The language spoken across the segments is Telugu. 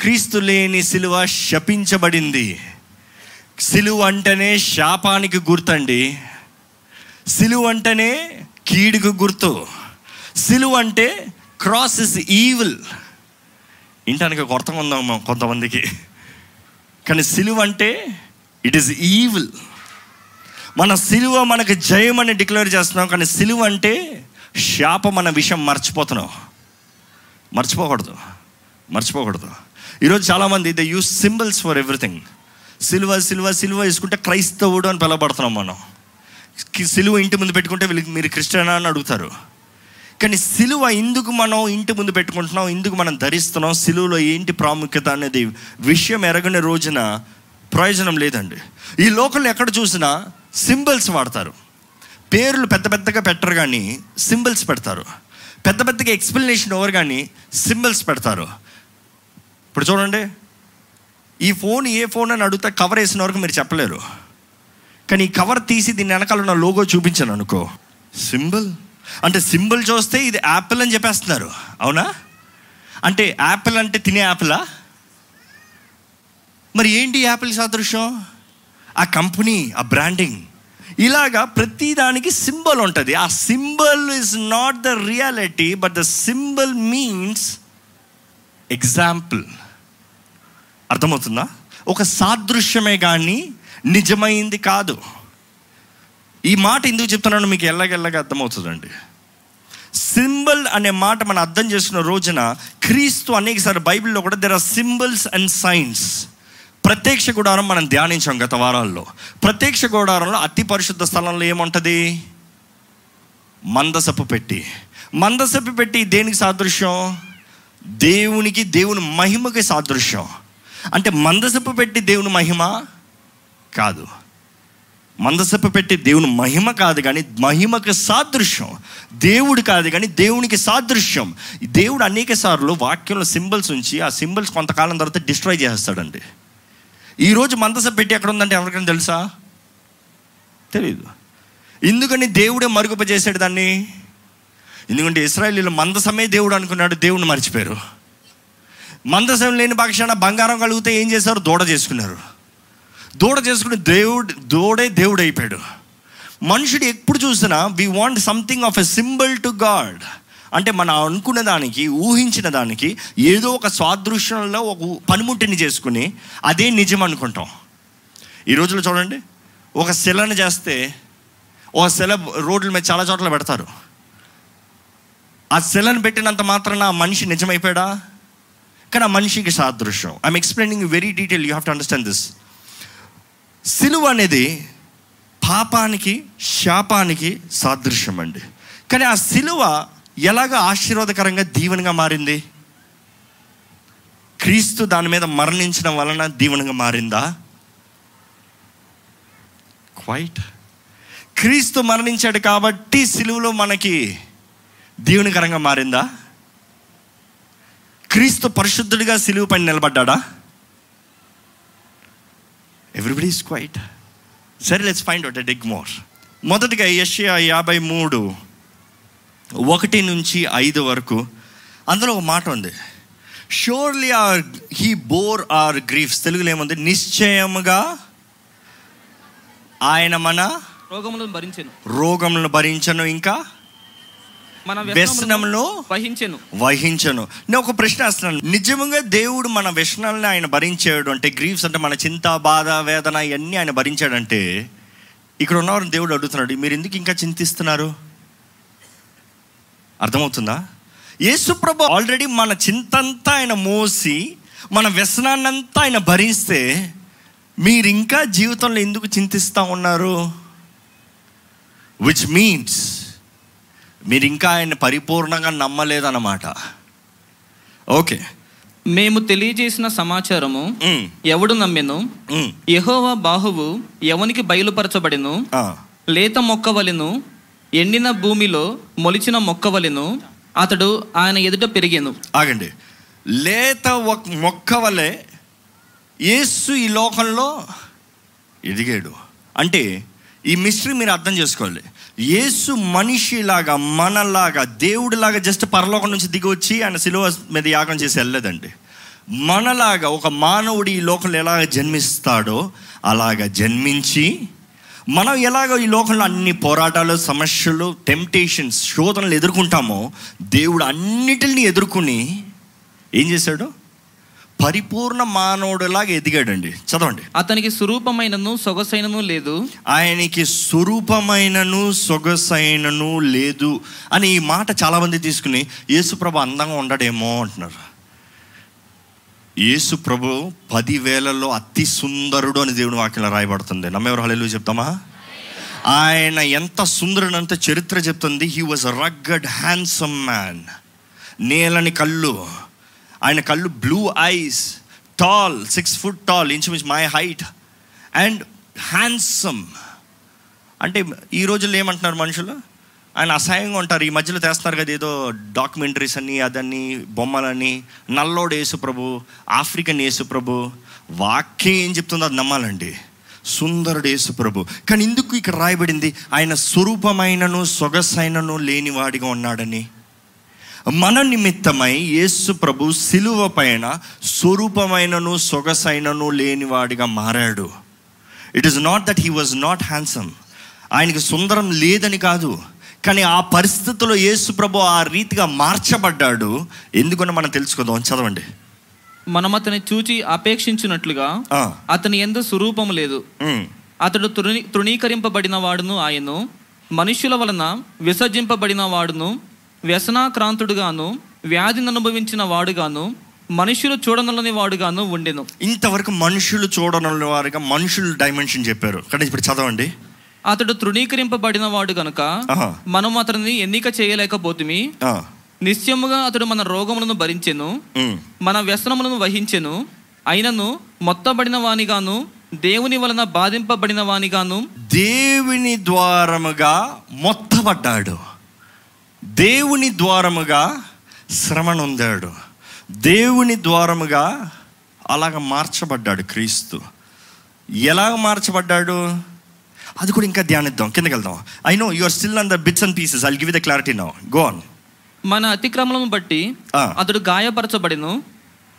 క్రీస్తు లేని సిలువ శపించబడింది. సిలువ అంటేనే శాపానికి గుర్తండి. సిలువ అంటేనే కీడుకు గుర్తు. సిలువ అంటే క్రాస్ ఇస్ ఈవిల్. ఇంటానికి కొత్త ఉందాం కొంతమందికి? కానీ సిలువ అంటే ఇట్ ఈస్ ఈవిల్. మన సిలువ మనకు జయం అని డిక్లేర్ చేస్తున్నాం కానీ సిలువ అంటే శాపం అన్న విషయం మర్చిపోతున్నాం. మర్చిపోకూడదు. మర్చిపోకూడదు. ఈరోజు చాలామంది they use symbols for everything సిలువ సిలువ సిలువ వేసుకుంటే క్రైస్తవుడు అని పిలవబడుతున్నాం మనం. సిలువ ఇంటి ముందు పెట్టుకుంటే వీళ్ళకి మీరు క్రిస్టియనా అని అడుగుతారు. కానీ సిలువ ఎందుకు మనం ఇంటి ముందు పెట్టుకుంటున్నాం ఎందుకు మనం ధరిస్తున్నాం సిలువలో ఏంటి ప్రాముఖ్యత అనేది విషయం ఎరగని రోజున ప్రయోజనం లేదండి. ఈ లోకంలో ఎక్కడ చూసినా సింబల్స్ వాడతారు. పేర్లు పెద్ద పెద్దగా పెట్టరు కానీ సింబల్స్ పెడతారు. పెద్ద పెద్దగా ఎక్స్ప్లెనేషన్ ఎవరు కానీ సింబల్స్ పెడతారు. ఇప్పుడు చూడండి. ఈ ఫోన్ ఏ ఫోన్ అని అడిగితే కవర్ వేసిన వరకు మీరు చెప్పలేరు. కానీ ఈ కవర్ తీసి దీని వెనకాల ఉన్న లోగో చూపించాను అనుకో. సింబల్ అంటే సింబల్ చూస్తే ఇది యాపిల్ అని చెప్పేస్తున్నారు. అవునా? అంటే యాపిల్ అంటే తినే యాపిలా మరి ఏంటి యాపిల్ సాదృశ్యం? ఆ కంపెనీ ఆ బ్రాండింగ్ ఇలాగా ప్రతి దానికి సింబల్ ఉంటుంది. ఆ symbol is not the reality but the symbol means example అర్థమవుతుందా? ఒక సాదృశ్యమే కానీ నిజమైంది కాదు. ఈ మాట ఎందుకు చెప్తున్నాను మీకు ఎల్లగెల్లగా అర్థమవుతుందండి. సింబల్ అనే మాట మనం అర్థం చేసుకున్న రోజున క్రీస్తు అనేకసారి బైబిల్లో కూడా there are symbols and signs ప్రత్యక్ష గుడారం మనం ధ్యానించాం గత వారాల్లో. ప్రత్యక్ష గుడారంలో అతి పరిశుద్ధ స్థలంలో ఏముంటుంది? మందసపు పెట్టి. మందసపు పెట్టి దేనికి సాదృశ్యం? దేవునికి దేవుని మహిమకి సాదృశ్యం. అంటే మందసపు పెట్టి దేవుని మహిమ కాదు. మందసపు పెట్టి దేవుని మహిమ కాదు కానీ మహిమకు సాదృశ్యం. దేవుడు కాదు కానీ దేవునికి సాదృశ్యం. దేవుడు అనేక సార్లు వాక్యంలో సింబల్స్ ఉంచి ఆ సింబల్స్ కొంతకాలం తర్వాత డిస్ట్రాయ్ చేస్తాడండి ఈరోజు మందసపు పెట్టి ఎక్కడ ఉందంటే ఎవరికైనా తెలుసా? తెలియదు ఎందుకని దేవుడే మరుగుపజేసాడు దాన్ని? ఎందుకంటే ఇస్రాయలీలు మందసమే దేవుడు అనుకున్నాడు దేవుడిని మర్చిపోయారు. మందసం లేని పక్షాన బంగారం కలిగితే ఏం చేశారు? దూడ చేసుకున్నారు. దూడ చేసుకుని దేవుడు దూడే దేవుడు అయిపోయాడు మనుషుడు ఎప్పుడు చూసినా we want something of a symbol to God అంటే మనం అనుకున్న దానికి ఊహించిన దానికి ఏదో ఒక స్వాదృశ్యంలో ఒక పనిముట్టిని చేసుకుని అదే నిజం అనుకుంటాం. ఈ రోజుల్లో చూడండి ఒక శిలను చేస్తే ఒక శిల రోడ్ల మీద చాలా చోట్ల పెడతారు. ఆ శిలను పెట్టినంత మాత్రాన ఆ మనిషి నిజమైపోయాడా? కానీ ఆ మనిషికి సాదృశ్యం. I'm explaining very detail you have to understand this సిలువ అనేది పాపానికి శాపానికి సాదృశ్యం అండి. కానీ ఆ సిలువ ఎలాగ ఆశీర్వాదకరంగా దీవెనగా మారింది? క్రీస్తు దాని మీద మరణించడం వలన దీవెనగా మారిందా? క్వైట్ క్రీస్తు మరణించాడు కాబట్టి సిలువలో మనకి దీవెనకరంగా మారిందా? క్రీస్తు పరిశుద్ధుడిగా సిలువ పైన నిలబడ్డా ఎవ్రీబడి ఈస్ క్వైట్ సరే let's find out dig more మొదటిగా యషయా యాభై మూడు ఒకటి నుంచి ఐదు వరకు అందులో ఒక మాట ఉంది. Surely our he bore our griefs తెలుగులో ఏముంది? నిశ్చయముగా ఆయన మన రోగములను భరించెను. రోగములను భరించను ఇంకా? మన వహించెను. వహించను. నేను ఒక ప్రశ్న వేస్తున్నాను. నిజంగా దేవుడు మన వ్యసనాలని ఆయన భరించాడు అంటే గ్రీఫ్స్ అంటే మన చింత బాధ వేదన ఇవన్నీ ఆయన భరించాడంటే ఇక్కడ ఉన్నవారు దేవుడు అడుగుతున్నాడు మీరు ఎందుకు ఇంకా చింతిస్తున్నారు? అర్థమవుతుందా? యేసుప్రభు ఆల్రెడీ మన చింతంతా ఆయన మోసి మన వ్యసనాన్నంతా ఆయన భరిస్తే మీరు ఇంకా జీవితంలో ఎందుకు చింతిస్తూ ఉన్నారు? విచ్ మీన్స్ మీరు ఇంకా ఆయన పరిపూర్ణంగా నమ్మలేదన్నమాట. ఓకే. మేము తెలియజేసిన సమాచారము ఎవడు నమ్మెను? యెహోవా బాహువు ఎవనికి బయలుపరచబడెను? లేత మొక్కవలెను ఎండిన భూమిలో మొలిచిన మొక్కవలెను అతడు ఆయన ఎదుట పెరిగెను. ఆగండి. లేత ఒక మొక్క వలె యేసు ఈ లోకంలో ఎదిగాడు. అంటే ఈ మిస్టరీ మీరు అర్థం చేసుకోవాలి. యేసు మనిషిలాగా మనలాగా దేవుడిలాగా జస్ట్ పరలోకం నుంచి దిగి వచ్చి ఆయన సిలువ మీద యాగం చేసి వెళ్ళలేదండి. మనలాగా ఒక మానవుడు ఈ లోకంలో ఎలాగ జన్మిస్తాడో అలాగ జన్మించి మనం ఎలాగో ఈ లోకంలో అన్ని పోరాటాలు సమస్యలు టెంప్టేషన్స్ శోధనలు ఎదుర్కొంటామో దేవుడు అన్నిటిని ఎదుర్కొని ఏం చేశాడు? పరిపూర్ణ మానవుడిలాగా ఎదిగాడండి. చదవండి. అతనికి స్వరూపమైనను సొగసైనను లేదు. ఆయనకి స్వరూపమైనను సొగసైనను లేదు అని ఈ మాట చాలామంది తీసుకుని యేసుప్రభు అందంగా ఉండడేమో అంటున్నారు. యేసు ప్రభు పదివేలలో అతి సుందరుడు అని దేవుని వాక్యంలో రాయబడుతుంది. నమ్మెవరు హళలు చెప్తామా? ఆయన ఎంత సుందరుడంత చరిత్ర చెప్తుంది. He was rugged handsome man నేలని కళ్ళు ఆయన కళ్ళు blue eyes tall six foot tall ఇంచుమించు మై హైట్ అండ్ హ్యాండ్సమ్ అంటే ఈ రోజుల్లో ఏమంటున్నారు మనుషులు? ఆయన అసహ్యంగా ఉంటారు. ఈ మధ్యలో తెస్తున్నారు కదా ఏదో డాక్యుమెంటరీస్ అని అదని బొమ్మలని నల్లోడు యేసుప్రభు ఆఫ్రికన్ యేసుప్రభు. వాక్యం ఏం చెప్తుందో అది నమ్మాలండి. సుందరుడు యేసుప్రభు. కానీ ఇందుకు ఇక్కడ రాయబడింది? ఆయన స్వరూపమైనను సొగసైనను లేనివాడిగా ఉన్నాడని. మన నిమిత్తమై యేసు ప్రభు సిలువ పైన స్వరూపమైనను సొగసైనను లేనివాడిగా మారాడు. It is not that he was not handsome ఆయనకి సుందరం లేదని కాదు. కానీ ఆ పరిస్థితుల్లో యేసు ప్రభు ఆ రీతిగా మార్చబడ్డాడు. ఎందుకని మనం తెలుసుకుందాం. చదవండి. మనం అతని చూచి అపేక్షించినట్లుగా అతని ఎందు స్వరూపము లేదు. అతడు తృణీ తృణీకరింపబడిన వాడును ఆయను మనుష్యుల వలన విసర్జింపబడిన వాడును. వ్యసనాక్రాంతుడుగాను వ్యాధిని అనుభవించిన వాడుగాను మనుష్యులు చూడనలని వాడుగాను ఉండెను. ఇంతవరకు మనుషులు చూడడం వారిగా మనుషులు డైమెన్షన్ చెప్పారు. కానీ ఇప్పుడు చదవండి. అతడు తృణీకరింపబడిన వాడు గనుక. మనం అతనిని ఎన్నిక చేయలేకపోతుమి నిశ్చయముగా అతడు మన రోగములను భరించెను. మన వ్యసనములను వహించెను అయినను మొత్తబడిన వానిగాను దేవుని వలన బాధింపబడిన వానిగాను దేవుని ద్వారముగా మొత్తబడ్డాడు. దేవుని ద్వారముగా శ్రమ నొందాడు దేవుని ద్వారముగా అలాగ మార్చబడ్డాడు క్రీస్తు. ఎలాగ మార్చబడ్డాడు? అది కూడా ఇంకా ధ్యానిద్దాం కిందకి వెళ్దాం. I know you are still on the bits and pieces I give the clarity no go on మన అతిక్రమలను బట్టి. అతడు గాయపరచబడిను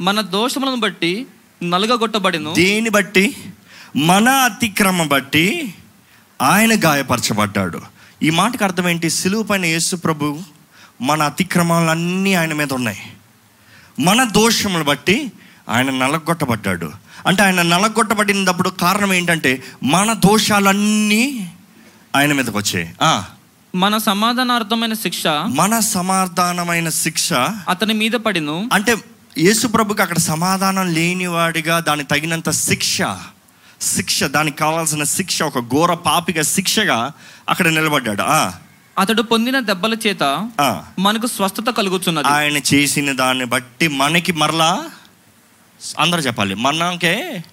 మన దోషములను బట్టి నలుగగొట్టబడిను. దేని బట్టి? మన అతిక్రమ బట్టి ఆయన గాయపరచబడ్డాడు. ఈ మాటకు అర్థం ఏంటి? సిలువ పైన యేసు ప్రభు మన అతిక్రమాలన్నీ ఆయన మీద ఉన్నాయి. మన దోషములు బట్టి ఆయన నలగొట్టబడ్డాడు. అంటే ఆయన నలగొట్టబడినప్పుడు కారణం ఏంటంటే మన దోషాలన్నీ ఆయన మీదకి వచ్చాయి. మన సమాధానార్థమైన శిక్ష మన సమాధానమైన శిక్ష అతని మీద పడిను అంటే యేసు ప్రభుకి అక్కడ సమాధానం లేనివాడిగా దానికి తగినంత శిక్ష శిక్ష దానికి కావాల్సిన శిక్ష ఒక ఘోర పాపిగా శిక్షగా అక్కడ నిలబడ్డాడు. అతడు పొందిన దెబ్బల చేత. మనకు స్వస్థత కలుగుతున్నది. ఆయన చేసిన దాన్ని బట్టి మనకి మరలా అందరూ చెప్పాలి. మనకే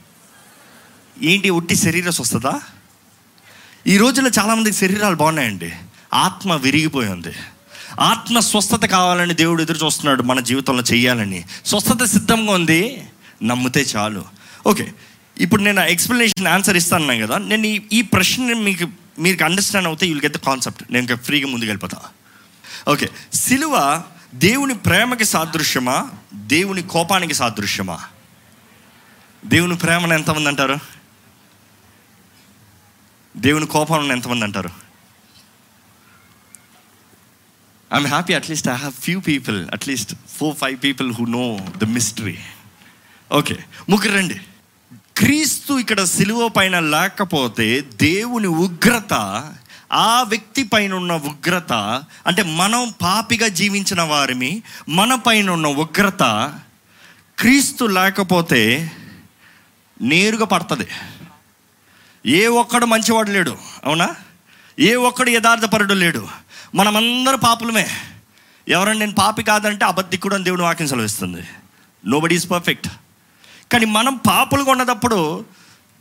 ఏంటి ఉట్టి శరీర స్వస్థత? ఈ రోజుల్లో చాలామందికి శరీరాలు బాగున్నాయండి. ఆత్మ విరిగిపోయి ఉంది. ఆత్మ స్వస్థత కావాలని దేవుడు ఎదురు చూస్తున్నాడు మన జీవితంలో చెయ్యాలని. స్వస్థత సిద్ధంగా ఉంది. నమ్మితే చాలు. ఓకే. ఇప్పుడు నేను ఎక్స్ప్లెనేషన్ ఆన్సర్ ఇస్తాను కదా నేను ఈ ప్రశ్న మీకు మీకు అండర్స్టాండ్ అవుతే యూల్ గెట్ ద కాన్సెప్ట్ నేను ఇంకా ఫ్రీగా ముందుకు వెళ్ళిపోతా. ఓకే సిలువ దేవుని ప్రేమకి సాదృశ్యమా? దేవుని కోపానికి సాదృశ్యమా? దేవుని ప్రేమను ఎంతమంది అంటారు? దేవుని కోపాలను ఎంతమంది అంటారు? I'm happy at least I have few people at least four five people who know the mystery okay ముగ్గురు రండి. క్రీస్తు ఇక్కడ సిలువ పైన లేకపోతే దేవుని ఉగ్రత ఆ వ్యక్తి పైన ఉన్న ఉగ్రత అంటే మనం పాపిగా జీవించిన వారిని మన పైన ఉన్న ఉగ్రత క్రీస్తు లేకపోతే నేరుగా పడుతుంది. ఏ ఒక్కడు మంచివాడు లేడు అవునా? ఏ ఒక్కడు యథార్థపరుడు లేడు. మనమందరూ పాపులమే. ఎవరైనా నేను పాపి కాదంటే అబద్ధికుడు అని దేవుని వాక్యం సెలవిస్తుంది. నో బడీ ఈజ్ పర్ఫెక్ట్ కానీ మనం పాపులుగా ఉన్నప్పుడు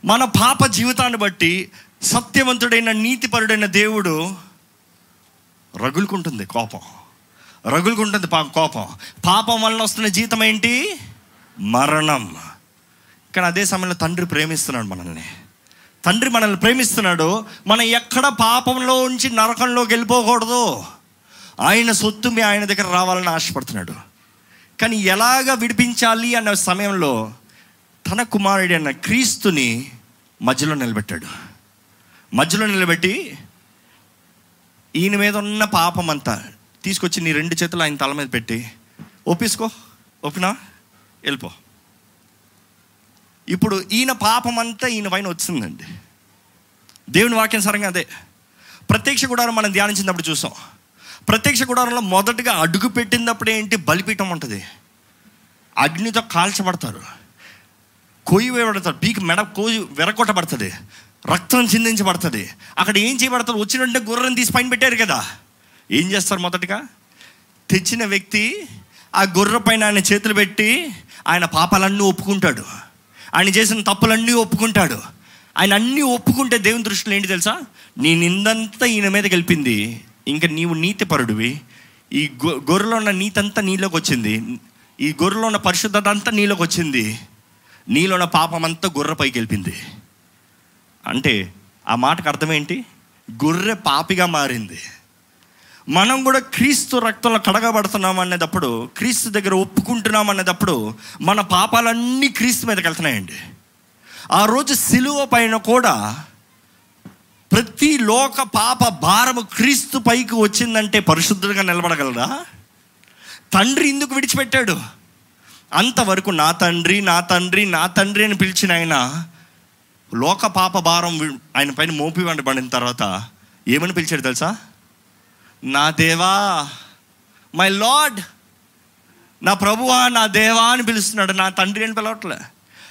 మన పాప జీవితాన్ని బట్టి సత్యవంతుడైన నీతిపరుడైన దేవుడు రగులుకుంటుంది కోపం. రగులుకుంటుంది పా కోపం. పాపం వలన వస్తున్న జీతం ఏంటి? మరణం. కానీ అదే సమయంలో తండ్రి ప్రేమిస్తున్నాడు మనల్ని. తండ్రి మనల్ని ప్రేమిస్తున్నాడు. మనం ఎక్కడ పాపంలో ఉంచి నరకంలోకి వెళ్ళిపోకూడదు. ఆయన సొత్తు మీ ఆయన దగ్గర రావాలని ఆశపడుతున్నాడు. కానీ ఎలాగ విడిపించాలి అన్న సమయంలో తన కుమారుడైన క్రీస్తుని మధ్యలో నిలబెట్టాడు. మధ్యలో నిలబెట్టి ఈయన మీద ఉన్న పాపం అంతా తీసుకొచ్చి నీ రెండు చేతులు ఆయన తల మీద పెట్టి ఒప్పించుకో ఒప్పినా వెళ్ళిపో. ఇప్పుడు ఈయన పాపం అంతా ఈయన పైన వచ్చిందండి. దేవుని వాక్యం సరంగా అదే. ప్రత్యక్ష గుడారం మనం ధ్యానించినప్పుడు చూసాం. ప్రత్యక్ష గుడారంలో మొదటగా అడుగు పెట్టినప్పుడు ఏంటి? బలిపీఠం ఉంటుంది. అగ్నితో కాల్చబడతారు. కొయ్యి వేయబడతారు పీకి మెడ కోయి వెరకొట్టబడుతుంది రక్తం చిందించబడుతుంది. అక్కడ ఏం చేయబడతారు వచ్చిన వెంటనే గుర్రం తీసి పైన పెట్టారు కదా. ఏం చేస్తారు మొదటగా? తెచ్చిన వ్యక్తి ఆ గుర్ర పైన ఆయన చేతులు పెట్టి ఆయన పాపాలన్నీ ఒప్పుకుంటాడు. ఆయన చేసిన తప్పులన్నీ ఒప్పుకుంటాడు. ఆయన అన్నీ ఒప్పుకుంటే దేవుని దృష్టిలో ఏంటి తెలుసా? నీ నిందంతా ఈయన మీద గెలిపింది ఇంకా నీవు నీతిపరుడివి. ఈ గొ- గొర్రెలో ఉన్న నీతంతా నీలోకి వచ్చింది. ఈ గొర్రెలో ఉన్న పరిశుద్ధత అంతా నీలోకి వచ్చింది. నీలోన పాపం అంతా గొర్రె పైకి వెళ్ళింది అంటే ఆ మాటకు అర్థం ఏంటి? గొర్రె పాపిగా మారింది. మనం కూడా క్రీస్తు రక్తంలో కడగబడుతున్నాం అనేటప్పుడు క్రీస్తు దగ్గర ఒప్పుకుంటున్నాం అనేటప్పుడు మన పాపాలన్నీ క్రీస్తు మీదకి వెళ్తున్నాయండి ఆ రోజు సిలువ పైన కూడా ప్రతి లోక పాప భారము క్రీస్తు పైకి వచ్చిందంటే పరిశుద్ధంగా నిలబడగలరా? తండ్రి ఎందుకు విడిచిపెట్టాడు. అంతవరకు నా తండ్రి నా తండ్రి నా తండ్రి అని పిలిచిన ఆయన లోక పాప భారం ఆయన పైన మోపి పడిన తర్వాత ఏమని పిలిచాడు తెలుసా? నా దేవా మై లార్డ్ నా ప్రభువా నా దేవా అని పిలుస్తున్నాడు. నా తండ్రి అని పిలవట్లే.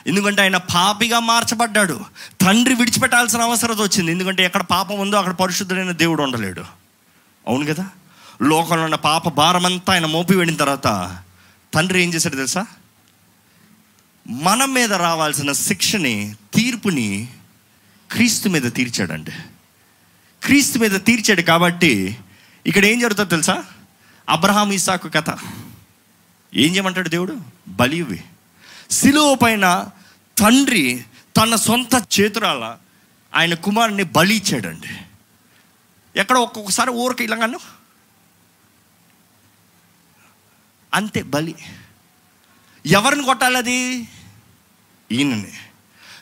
ఎందుకంటే ఆయన పాపిగా మార్చబడ్డాడు. తండ్రి విడిచిపెట్టాల్సిన అవసరం వచ్చింది. ఎందుకంటే ఎక్కడ పాపం ఉందో అక్కడ పరిశుద్ధుడైన దేవుడు ఉండలేడు. అవును కదా? లోకంలో ఉన్న పాప భారమంతా ఆయన మోపి వెళ్ళిన తర్వాత తండ్రి ఏం చేశాడు తెలుసా? మన మీద రావాల్సిన శిక్షని తీర్పుని క్రీస్తు మీద తీర్చాడండి. క్రీస్తు మీద తీర్చాడు కాబట్టి ఇక్కడ ఏం జరుగుతుందో తెలుసా? అబ్రహాం ఇసాకు కథ. ఏం చేయమంటాడు దేవుడు? బలివి. సిలువ పైన తండ్రి తన సొంత చేతురాల ఆయన కుమారుని బలి ఇచ్చాడండి. ఎక్కడ ఒక్కొక్కసారి ఊరికి ఇలాగాను అంతే బలి. ఎవరిని కొట్టాలి అది? ఈయనని.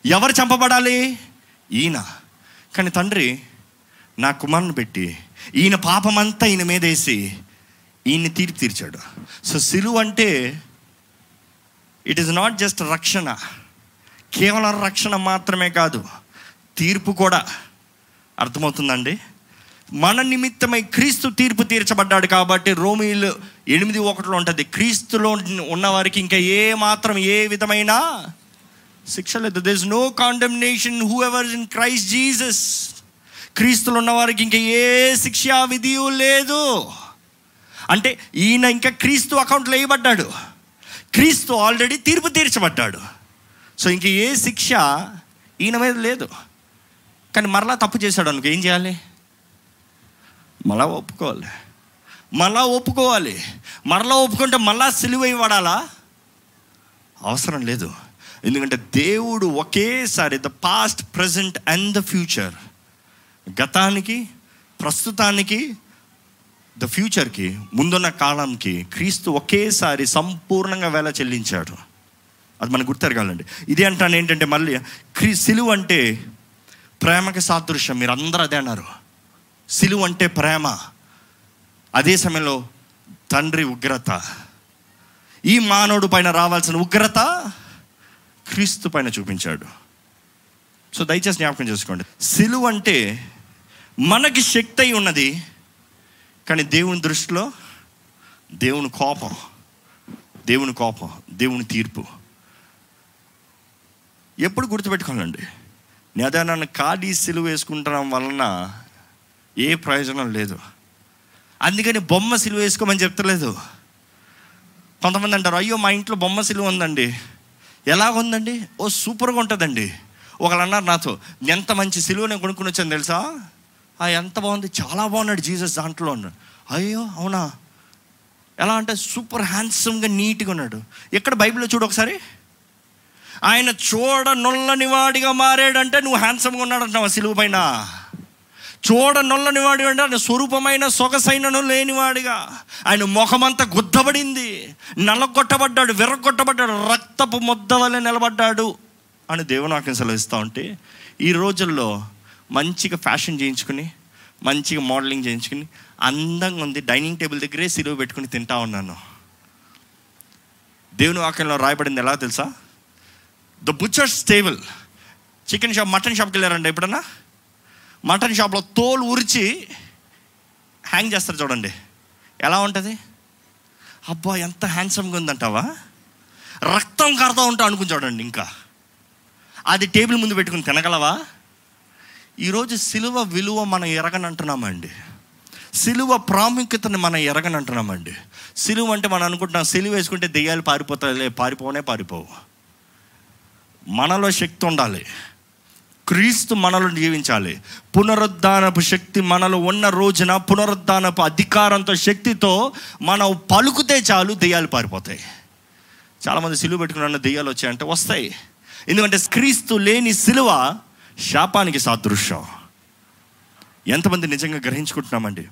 ఎవరు చంపబడాలి? ఈయన. కానీ తండ్రి నా కుమారుని పెట్టి ఈయన పాపమంతా ఈయన మీద వేసి ఈయన్ని తీర్పు తీర్చాడు. సో సిలువ అంటే ఇట్ ఈస్ నాట్ జస్ట్ రక్షణ. కేవలం రక్షణ మాత్రమే కాదు తీర్పు కూడా. అర్థమవుతుందండి? మన నిమిత్తమై క్రీస్తు తీర్పు తీర్చబడ్డాడు కాబట్టి రోమిలు ఎనిమిది ఒకటిలో ఉంటుంది. క్రీస్తులో ఉన్నవారికి ఇంకా ఏ మాత్రం ఏ విధమైన శిక్ష లేదు. This no condemnation whoever in Christ Jesus క్రీస్తులు ఉన్నవారికి ఇంకా ఏ శిక్షా విధియు లేదు. అంటే ఈయన ఇంకా క్రీస్తు అకౌంట్లో వేయబడ్డాడు. క్రీస్తు ఆల్రెడీ తీర్పు తీర్చబడ్డాడు. సో ఇంక ఏ శిక్ష ఈయన మీద లేదు. కానీ మరలా తప్పు చేశాడు అనుకో ఏం చేయాలి? మళ్ళా ఒప్పుకోవాలి. మళ్ళా ఒప్పుకోవాలి. మరలా ఒప్పుకుంటే మళ్ళా సిలువ పడాలా అవసరం లేదు. ఎందుకంటే దేవుడు ఒకేసారి the past present and the future గతానికి ప్రస్తుతానికి ద ఫ్యూచర్కి ముందున్న కాలంకి క్రీస్తు ఒకేసారి సంపూర్ణంగా వేల చెల్లించాడు. అది మనకు గుర్తెరగాలండి. ఇది అంటాను ఏంటంటే మళ్ళీ క్రీ సిలువ అంటే ప్రేమకి సాదృశ్యం. మీరు అందరూ అదే అన్నారు. సిలువ అంటే ప్రేమ. అదే సమయంలో తండ్రి ఉగ్రత. ఈ మానవుడు పైన రావాల్సిన ఉగ్రత క్రీస్తు పైన చూపించాడు. సో దయచేసి జ్ఞాపకం చేసుకోండి. సిలువ అంటే మనకి శక్తి అయి ఉన్నది కానీ దేవుని దృష్టిలో దేవుని కోపం దేవుని కోపం దేవుని తీర్పు. ఎప్పుడు గుర్తుపెట్టుకోవాలండి? నేదా నన్ను కాడి సిలువ వేసుకుంటడం వలన ఏ ప్రయోజనం లేదు. అందుకని బొమ్మ సిలువ వేసుకోమని చెప్తలేదు. కొంతమంది అంటారు అయ్యో మా ఇంట్లో బొమ్మ సిలువ ఉందండి. ఎలా ఉందండి? ఓ సూపర్గా ఉంటుందండి. ఒకళ్ళు అన్నారు నాతో ఎంత మంచి సిలువ నేను కొనుక్కుని వచ్చాను తెలుసా? ఆ ఎంత బాగుంది చాలా బాగున్నాడు జీసస్ దాంట్లో. అయ్యో అవునా? ఎలా అంటే సూపర్ హ్యాండ్సమ్గా నీట్గా ఉన్నాడు. ఎక్కడ బైబిల్లో చూడు ఒకసారి. ఆయన చూడ నొల్లని వాడిగా మారాడంటే నువ్వు హ్యాండ్సమ్గా ఉన్నాడు అంటున్నావు సిలువ పైన? చూడ నొల్లని వాడు అంటే ఆయన స్వరూపమైన సొగసైనను లేనివాడిగా. ఆయన ముఖమంతా గుద్దబడింది. నల్లగొట్టబడ్డాడు విరగొట్టబడ్డాడు రక్తపు ముద్ద వలె నిలబడ్డాడు అని దేవునాకం సెలవిస్తూ ఉంటే ఈ రోజుల్లో మంచిగా ఫ్యాషన్ చేయించుకుని మంచిగా మోడలింగ్ చేయించుకుని అందంగా ఉంది డైనింగ్ టేబుల్ దగ్గరే సిలువ పెట్టుకుని తింటా ఉన్నాను. దేవుని వాక్యంలో రాయబడింది ఎలా తెలుసా? The butcher's table. Chicken shop mutton షాప్కి వెళ్ళారండి ఎప్పుడన్నా? మటన్ షాప్లో తోలు ఉరిచి హ్యాంగ్ చేస్తారు చూడండి. ఎలా ఉంటుంది? అబ్బా ఎంత హ్యాండ్సమ్గా ఉందంటావా? రక్తం కడతా ఉంటా అనుకుని చూడండి ఇంకా. అది టేబుల్ ముందు పెట్టుకుని తినగలవా? ఈరోజు సిలువ విలువ మనం ఎరగనంటున్నామండి. సిలువ ప్రాముఖ్యతని మనం ఎరగనంటున్నామండి. సిలువ అంటే మనం అనుకుంటున్నాం సిలువ వేసుకుంటే దెయ్యాలు పారిపోతాయి పారిపోనే పారిపోవు. మనలో శక్తి ఉండాలి. క్రీస్తు మనలో జీవించాలి. పునరుద్ధానపు శక్తి మనలో ఉన్న రోజున పునరుద్ధానపు అధికారంతో శక్తితో మనం పలుకుతే చాలు దెయ్యాలు పారిపోతాయి. చాలామంది సిలువ పెట్టుకున్న దెయ్యాలు వచ్చాయంటే వస్తాయి. ఎందుకంటే క్రీస్తు లేని సిలువ శాపానికి సాదృశ్యం. ఎంతమంది నిజంగా గ్రహించుకుంటున్నామండి?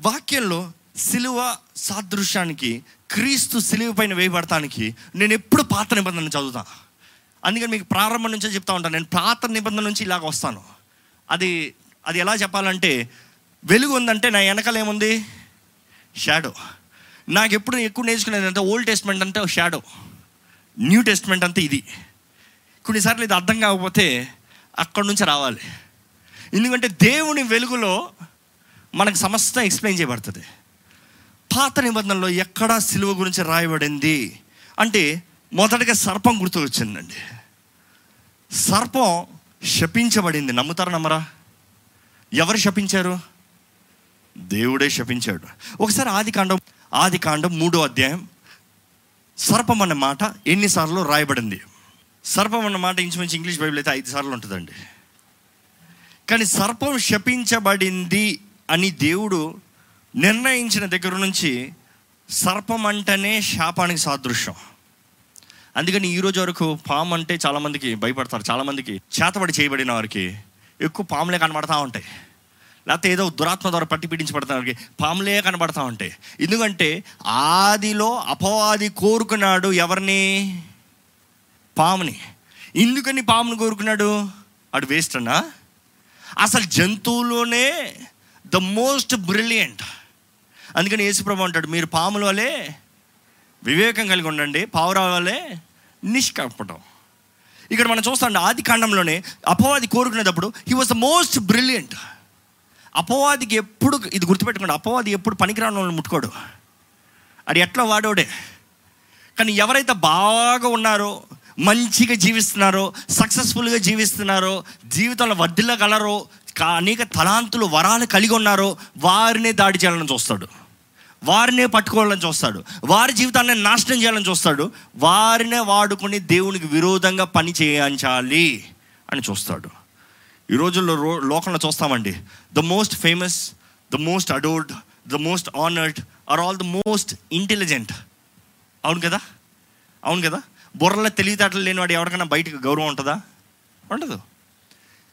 వాక్యంలో సిలువ సాదృశ్యానికి క్రీస్తు సిలువ పైన వేయబడటానికి నేను ఎప్పుడు పాత నిబంధన చదువుతాను అందుకని మీకు ప్రారంభం నుంచే చెప్తా ఉంటాను. నేను పాత నిబంధన నుంచి ఇలాగ వస్తాను. అది అది ఎలా చెప్పాలంటే వెలుగు ఉందంటే నా వెనకాల ఏముంది? షాడో నాకు ఎప్పుడు ఎక్కువ నేర్చుకునేది అంటే ఓల్డ్ టెస్ట్మెంట్ అంటే షాడో న్యూ టెస్ట్మెంట్ అంతే ఇది. కొన్నిసార్లు ఇది అర్థం కాకపోతే అక్కడి నుంచి రావాలి. ఎందుకంటే దేవుని వెలుగులో మనకు సమస్త ఎక్స్ప్లెయిన్ చేయబడుతుంది. పాత నిబంధనలో ఎక్కడా సిలువ గురించి రాయబడింది. అంటే మొదటగా సర్పం గుర్తు వచ్చిందండి సర్పం శపించబడింది. నమ్ముతారా నమ్మరా? ఎవరు శపించారు? దేవుడే శపించాడు. ఒకసారి ఆది కాండం ఆది కాండం మూడో అధ్యాయం. సర్పం అన్న మాట ఎన్నిసార్లు రాయబడింది? సర్పం అన్న మాట ఇంచుమించు ఇంగ్లీష్ బైబిల్ అయితే ఐదు సార్లు ఉంటుందండి. కానీ సర్పం శపించబడింది అని దేవుడు నిర్ణయించిన దగ్గర నుంచి సర్పం అంటేనే శాపానికి సాదృశ్యం. అందుకని ఈ రోజు వరకు పాము అంటే చాలామందికి భయపడతారు చాలామందికి చేతబడి చేయబడిన వారికి ఎక్కువ పాములే కనబడతా ఉంటాయి. లేకపోతే ఏదో దురాత్మ ద్వారా పట్టి పీడించబడతా వారికి పాములే కనబడతా ఉంటాయి. ఎందుకంటే ఆదిలో అపవాది కోరుకున్నాడు ఎవరిని? పాముని. ఎందుకని పాముని కోరుకున్నాడు? అటు వేస్ట్ అన్నా. అసలు జంతువులోనే ద మోస్ట్ బ్రిలియంట్ అందుకని యేసుప్రభు అంటాడు మీరు పాముల వలే వివేకం కలిగి ఉండండి. పావురాల నిష్కపటం ఇక్కడ మనం చూస్తాం ఆది కాండంలోనే అపవాది కోరుకునేటప్పుడు he was the most brilliant అపవాదికి ఎప్పుడు ఇది గుర్తుపెట్టుకోండి అపవాది ఎప్పుడు పనికిరాని వాళ్ళని ముట్టుకోడు. అది ఎట్లా వాడోడే? కానీ ఎవరైతే బాగా ఉన్నారో మంచిగా జీవిస్తున్నారో సక్సెస్ఫుల్గా జీవిస్తున్నారో జీవితంలో వర్ధిల్లగలరో కా- అనేక తలాంతులు వరాలు కలిగి ఉన్నారో వారినే దాడి చేయాలని చూస్తాడు. వారినే పట్టుకోవాలని చూస్తాడు. వారి జీవితాన్ని నాశనం చేయాలని చూస్తాడు. వారినే వాడుకొని దేవునికి విరోధంగా పని చేయించాలి అని చూస్తాడు. ఈ రోజుల్లో రో లోకంలో చూస్తామండి. The most famous the most adored the most honoured or all the most intelligent అవును కదా? అవును కదా? బుర్రలో తెలివితేటలు లేనివాడు ఎవరికైనా బయటకు గౌరవం ఉంటుందా? ఉండదు.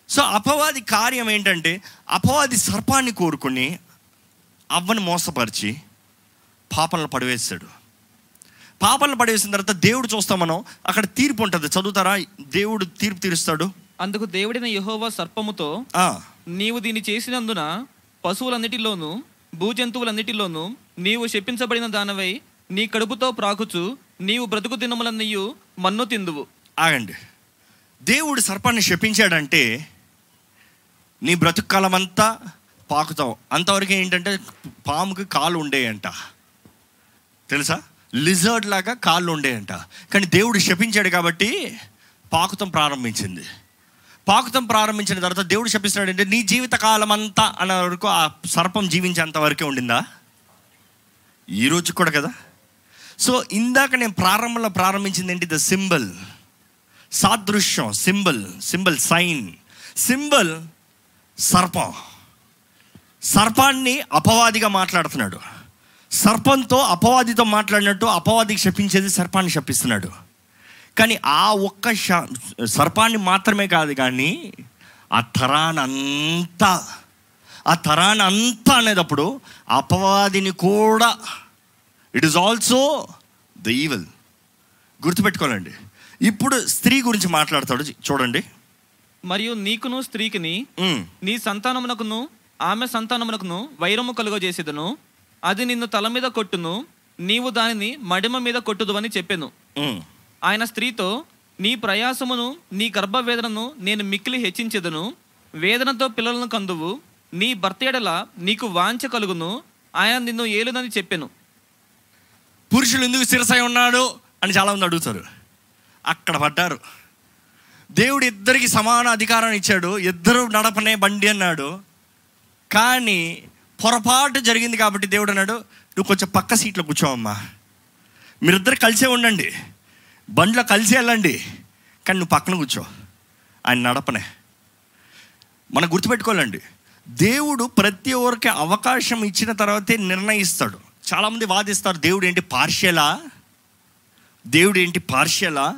సో అపవాది కార్యం ఏంటంటే అపవాది సర్పాన్ని కోరుకుని అవ్వని మోసపరిచి పాపలను పడివేస్తాడు. పాపలను పడివేసిన తర్వాత దేవుడు చూస్తాం మనం అక్కడ తీర్పు ఉంటుంది. చదువుతారా? దేవుడు తీర్పు తీరుస్తాడు. అందుకు దేవుడిన యెహోవా సర్పముతో నీవు దీన్ని చేసినందున పశువులన్నిటిలోనూ భూజంతువులన్నిటిలోనూ నీవు శపించబడిన దానవై నీ కడుపుతో ప్రాకుచు నీవు బ్రతుకు దినములన్నయ్యు మన్ను తిందువు. ఆగండి. దేవుడు సర్పాన్ని శపించాడంటే నీ బ్రతుకు కాలం అంతా పాకుతావు. అంతవరకు ఏంటంటే పాముకి కాళ్ళు ఉండేయంట. తెలుసా? లిజర్డ్ లాగా కాళ్ళు ఉండేయంట. కానీ దేవుడు శపించాడు కాబట్టి పాకుతం ప్రారంభించింది. పాకుతం ప్రారంభించిన తర్వాత దేవుడు శపిస్తున్నాడు అంటే నీ జీవిత కాలం అంతా అన్న వరకు ఆ సర్పం జీవించేంత వరకే ఉండిందా? ఈ రోజు కూడా కదా? సో ఇందాక నేను ప్రారంభంలో ప్రారంభించింది ఏంటి? ద సింబల్ సాదృశ్యం సింబల్ సింబల్ సైన్ సింబల్ సర్పం. సర్పాన్ని అపవాదిగా మాట్లాడుతున్నాడు. సర్పంతో అపవాదితో మాట్లాడినట్టు అపవాదికి శపించేది సర్పాన్ని శపిస్తున్నాడు. కానీ ఆ ఒక్క సర్పాన్ని మాత్రమే కాదు కానీ ఆ తరానంతా ఆ తరానంతా అనేటప్పుడు అపవాదిని కూడా it is also the evil గుర్తుపెట్టుకోవాలండి. ఇప్పుడు స్త్రీ గురించి మాట్లాడతాడు చూడండి. మరియు నీకును స్త్రీకిని నీ సంతానమునకును ఆమె సంతానమునకును వైరము కలుగజేసేదను. అది నిన్ను తల మీద కొట్టును నీవు దానిని మడిమ మీద కొట్టుదు అని చెప్పెను. ఆయన స్త్రీతో నీ ప్రయాసమును నీ గర్భవేదనను నేను మిక్కిలి హెచ్చించెదను. వేదనతో పిల్లలను కందువు. నీ భర్త ఎడల నీకు వాంఛ కలుగును. ఆయన నిన్ను ఏలునని చెప్పెను. పురుషులు ఎందుకు శిరసై ఉన్నాడు అని చాలామంది అడుగుతారు. అక్కడ పడ్డారు. దేవుడు ఇద్దరికి సమాన అధికారం ఇచ్చాడు. ఇద్దరు నడపనే బండి అన్నాడు. కానీ పొరపాటు జరిగింది కాబట్టి దేవుడు అన్నాడు నువ్వు కొంచెం పక్క సీట్లో కూర్చోవమ్మా మీరిద్దరు కలిసే ఉండండి. బండ్లో కలిసి వెళ్ళండి. కానీ నువ్వు పక్కన కూర్చో. ఆయన నడపనే. మనం గుర్తుపెట్టుకోవాలండి దేవుడు ప్రతి ఒక్కరికి అవకాశం ఇచ్చిన తర్వాతే నిర్ణయిస్తాడు. చాలామంది వాదిస్తారు దేవుడు ఏంటి పార్షియలా? దేవుడు ఏంటి పార్షియలా?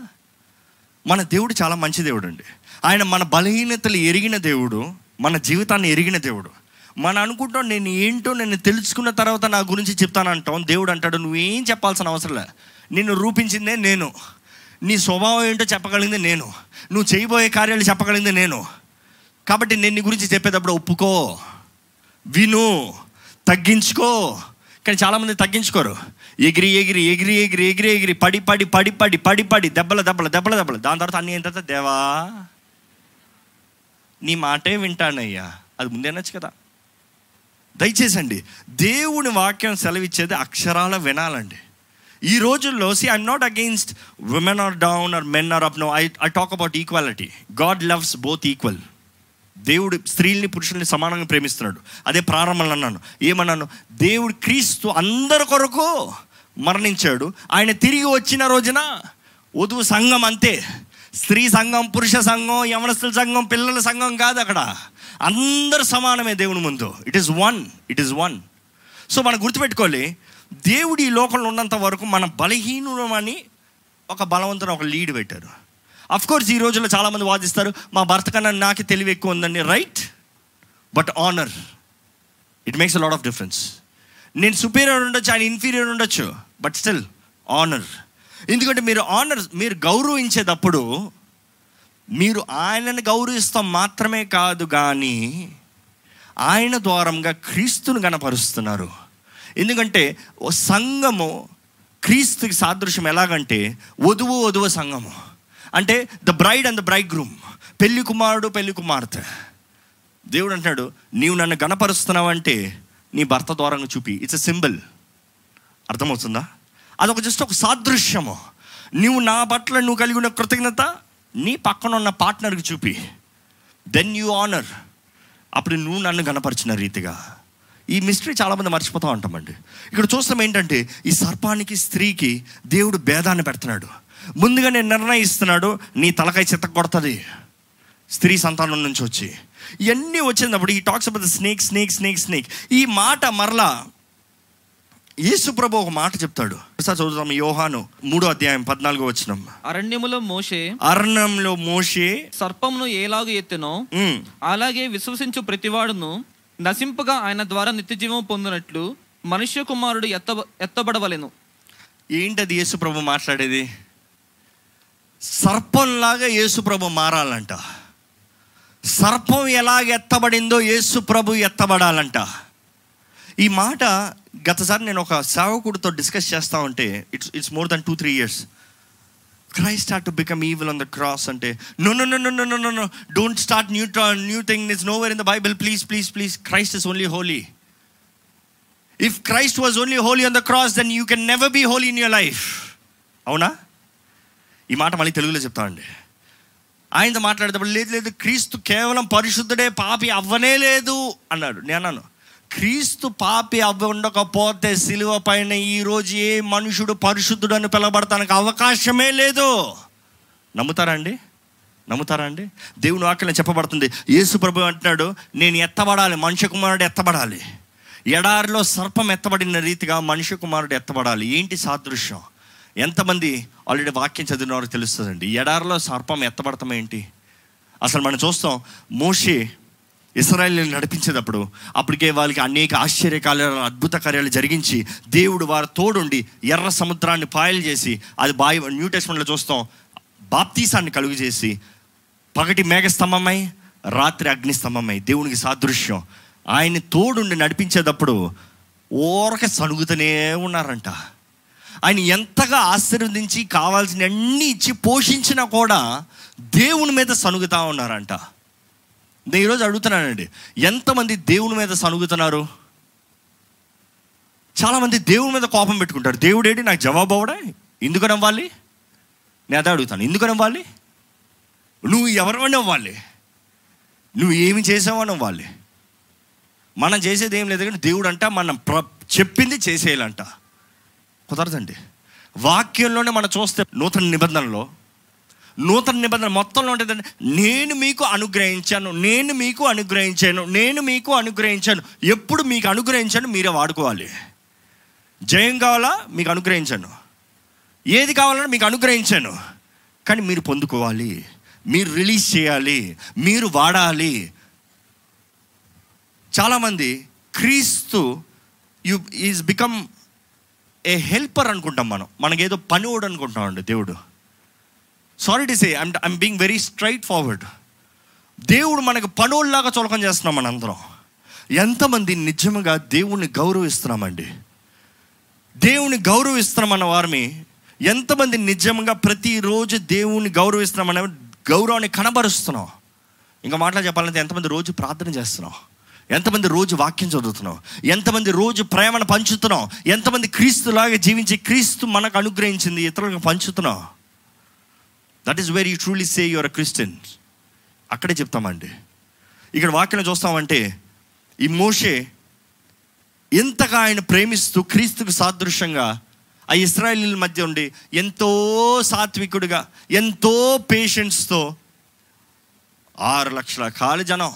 మన దేవుడు చాలా మంచి దేవుడు అండి ఆయన మన బలహీనతలు ఎరిగిన దేవుడు మన జీవితాన్ని ఎరిగిన దేవుడు. మనం అనుకుంటాం నేను ఏంటో నేను తెలుసుకున్న తర్వాత నా గురించి చెప్తానంటాం దేవుడు అంటాడు నువ్వేం చెప్పాల్సిన అవసరం లే. నిన్ను రూపించిందే నేను. నీ స్వభావం ఏంటో చెప్పగలిగింది నేను. నువ్వు చేయబోయే కార్యాలు చెప్పగలిగింది నేను. కాబట్టి నేను నీ గురించి చెప్పేటప్పుడు ఒప్పుకో. విను. తగ్గించుకో. కానీ చాలామంది తగ్గించుకోరు. ఎగిరి ఎగిరి ఎగిరి ఎగిరి ఎగిరి ఎగిరి. పడి పడి పడి పడి పడి పడి. దెబ్బల దెబ్బల దెబ్బల దెబ్బలు. దాని తర్వాత అన్నీ ఏంటంటే దేవా? నీ మాటే వింటానయ్యా. అది ముందే నచ్చు కదా. దయచేసి అండి దేవుని వాక్యం సెలవిచ్చేది అక్షరాల వినాలండి. ఈ రోజుల్లో see I'm not against women are down or men are up no I I talk about equality God loves both equal దేవుడు స్త్రీల్ని పురుషుల్ని సమానంగా ప్రేమిస్తున్నాడు. అదే ప్రారంభంలో అన్నాను. ఏమన్నాను? దేవుడు క్రీస్తు అందరి కొరకు మరణించాడు. ఆయన తిరిగి వచ్చిన రోజున వధువు సంఘం అంతే. స్త్రీ సంఘం పురుష సంఘం యవనస్తుల సంఘం పిల్లల సంఘం కాదు అక్కడ. అందరు సమానమే దేవుని ముందు. It is one it is one so మనం గుర్తుపెట్టుకోవాలి దేవుడు ఈ లోకంలో ఉన్నంత వరకు మన బలహీనులమని ఒక బలవంతుని ఒక లీడ్ పెట్టారు. అఫ్ కోర్స్ ఈ రోజుల్లో చాలామంది వాదిస్తారు మా భర్త కన్నా నాకే తెలివి ఎక్కువ ఉందండి. Right but honour it makes a lot of difference నేను సుపీరియర్ ఉండొచ్చు ఆయన ఇన్ఫీరియర్ ఉండొచ్చు బట్ స్టిల్ ఆనర్ ఎందుకంటే మీరు ఆనర్ మీరు గౌరవించేటప్పుడు మీరు ఆయనను గౌరవిస్తాం మాత్రమే కాదు కానీ ఆయన ద్వారంగా క్రీస్తును గణపరుస్తున్నారు. ఎందుకంటే ఓ సంఘము క్రీస్తుకి సాదృశ్యం ఎలాగంటే వధువు వధువు సంఘము. అంటే the bride and the bridegroom పెళ్ళి కుమారుడు పెళ్ళి కుమార్తె. దేవుడు అంటున్నాడు నీవు నన్ను గణపరుస్తున్నావంటే నీ భర్త ద్వారంగా చూపి. ఇట్స్ ఎ సింబల్ అర్థమవుతుందా? అదొక జస్ట్ ఒక సాదృశ్యము. నువ్వు నా పట్ల నువ్వు కలిగి ఉన్న కృతజ్ఞత నీ పక్కన ఉన్న పార్ట్నర్కి చూపి. దెన్ యూ ఆనర్ అప్పుడు నువ్వు నన్ను కనపరిచిన రీతిగా. ఈ మిస్టరీ చాలామంది మర్చిపోతూ ఉంటామండి. ఇక్కడ చూస్తాం ఏంటంటే ఈ సర్పానికి స్త్రీకి దేవుడు భేదాన్ని పెడుతున్నాడు. ముందుగానే నిర్ణయిస్తున్నాడు నీ తలకాయ చిత్త కొడుతుంది. స్త్రీ సంతానం నుంచి వచ్చి. ఇవన్నీ వచ్చినప్పుడు ఈ talks about snake snake snake snake ఈ మాట మరలా యేసు ప్రభు ఒక మాట చెప్తాడు. ఒకసారి చదువుతాం యోహాను మూడో అధ్యాయం పద్నాలుగో వచ్చినాం అరణ్యములో మోషే అరణంలో మోషే సర్పమును ఏలాగు ఎత్తెనో అలాగే విశ్వసించు ప్రతివాడును నశింపగా ఆయన ద్వారా నిత్యజీవం పొందినట్లు మనుష్య కుమారుడు ఎత్త ఎత్తబడవలెను. ఏంటది యేసు ప్రభు మాట్లాడేది? సర్పంలాగా యేసు ప్రభు మారాలంట. సర్పం ఎలాగ ఎత్తబడిందో యేసు ప్రభు ఎత్తబడాలంట. ఈ మాట గతసారి నేను ఒక సేవకుడితో డిస్కస్ చేస్తా ఉంటే it's it's more than two three years Christ start to become evil on the cross అంటే no no no no no no no no don't start new new thing is nowhere in the Bible please please please Christ is only holy if Christ was only holy on the cross then you can never be holy in your life అవునా? ఈ మాట మళ్ళీ తెలుగులో చెప్తామండి ఆయనతో మాట్లాడేటప్పుడు లేదు లేదు. క్రీస్తు కేవలం పరిశుద్ధుడే పాపి అవ్వనే లేదు అన్నాడు. నేను అన్నాను క్రీస్తు పాపి అవ్వ ఉండకపోతే సిలువ పైన ఈరోజు ఏ మనుషుడు పరిశుద్ధుడు అని పిలవబడటానికి అవకాశమే లేదు. నమ్ముతారా అండి? నమ్ముతారా అండి? దేవుని వాక్యం చెప్పబడుతుంది. యేసు ప్రభు అంటున్నాడు నేను ఎత్తబడాలి మనుష్య కుమారుడు ఎత్తబడాలి. ఎడారిలో సర్పం ఎత్తబడిన రీతిగా మనుష్య కుమారుడు ఎత్తబడాలి. ఏంటి సాదృశ్యం? ఎంతమంది ఆల్రెడీ వాక్యం చదివిన వారు తెలుస్తుందండి. ఎడారిలో సర్పం ఎత్తబడతాం ఏంటి? అసలు మనం చూస్తాం మోషే ఇస్రాయల్ని నడిపించేటప్పుడు అప్పటికే వాళ్ళకి అనేక ఆశ్చర్యకార్యాలు అద్భుత కార్యాలు జరిగించి దేవుడు వారి తోడుండి ఎర్ర సముద్రాన్ని పాయలు చేసి అది బాయ్ న్యూ టెస్ట్మెంట్లో చూస్తాం బాప్తీసాన్ని కలుగు చేసి పగటి మేఘస్తంభమై రాత్రి అగ్నిస్తంభమై దేవునికి సాదృశ్యం. ఆయన్ని తోడుండి నడిపించేటప్పుడు ఊరక సనుగుతూనే ఉన్నారంట. ఆయన ఎంతగా ఆశీర్వదించి కావాల్సిన అన్ని ఇచ్చి పోషించినా కూడా దేవుని మీద సనుగుతా ఉన్నారంట. నేను ఈరోజు అడుగుతున్నానండి ఎంతమంది దేవుని మీద సనుగుతున్నారు చాలామంది దేవుని మీద కోపం పెట్టుకుంటారు. దేవుడేంటి? నాకు జవాబు అవడా ఎందుకు నవ్వాలి నేను అదే అడుగుతాను. ఎందుకు నవ్వాలి నువ్వు ఎవరివని అవ్వాలి నువ్వు ఏమి చేసావని అవ్వాలి మనం చేసేది ఏం లేదు కానీ దేవుడు అంట మనం ప్ర చెప్పింది చేసేయాలంట. కుదరదండి. వాక్యంలోనే మనం చూస్తే నూతన నిబంధనలో నూతన నిబంధన మొత్తంలో ఉండేదండి నేను మీకు అనుగ్రహించాను నేను మీకు అనుగ్రహించాను నేను మీకు అనుగ్రహించాను. ఎప్పుడు మీకు అనుగ్రహించాను మీరే వాడుకోవాలి. జయం కావాలా? మీకు అనుగ్రహించాను. ఏది కావాలన్నా మీకు అనుగ్రహించాను. కానీ మీరు పొందుకోవాలి. మీరు రిలీజ్ చేయాలి. మీరు వాడాలి. చాలామంది క్రీస్తు you is become a helper అనుకుంటాం మనం. మనకేదో పనివాడు అనుకుంటామండి దేవుడు. Sorry to say I'm I'm being very straightforward దేవుడు మనకు పనుల్లాగా చులకం చేస్తున్నాం మనందరం. ఎంతమంది నిజంగా దేవుణ్ణి గౌరవిస్తున్నామండి? దేవుని గౌరవిస్తున్నామన్న వారిని ఎంతమంది నిజంగా ప్రతిరోజు దేవుని గౌరవిస్తున్నామన్న గౌరవాన్ని కనబరుస్తున్నాం? ఇంకా మాటలు చెప్పాలంటే ఎంతమంది రోజు ప్రార్థన చేస్తున్నాం? ఎంతమంది రోజు వాక్యం చదువుతున్నాం? ఎంతమంది రోజు ప్రేమను పంచుతున్నాం? ఎంతమంది క్రీస్తులాగా జీవించి క్రీస్తు మనకు అనుగ్రహించింది ఇతరులకు పంచుతున్నాం? That is very you truly say you're Christian అక్కడే చెప్తామండి. ఇక్కడ వాక్యం చూస్తామంటే ఈ మోషే ఎంతగా ఆయన ప్రేమిస్తూ క్రీస్తుకు సాదృశ్యంగా ఆ ఇస్రాయలీల మధ్య ఉండి ఎంతో సాత్వికుడిగా ఎంతో పేషెన్స్తో ఆరు లక్షల ఖాళీ జనం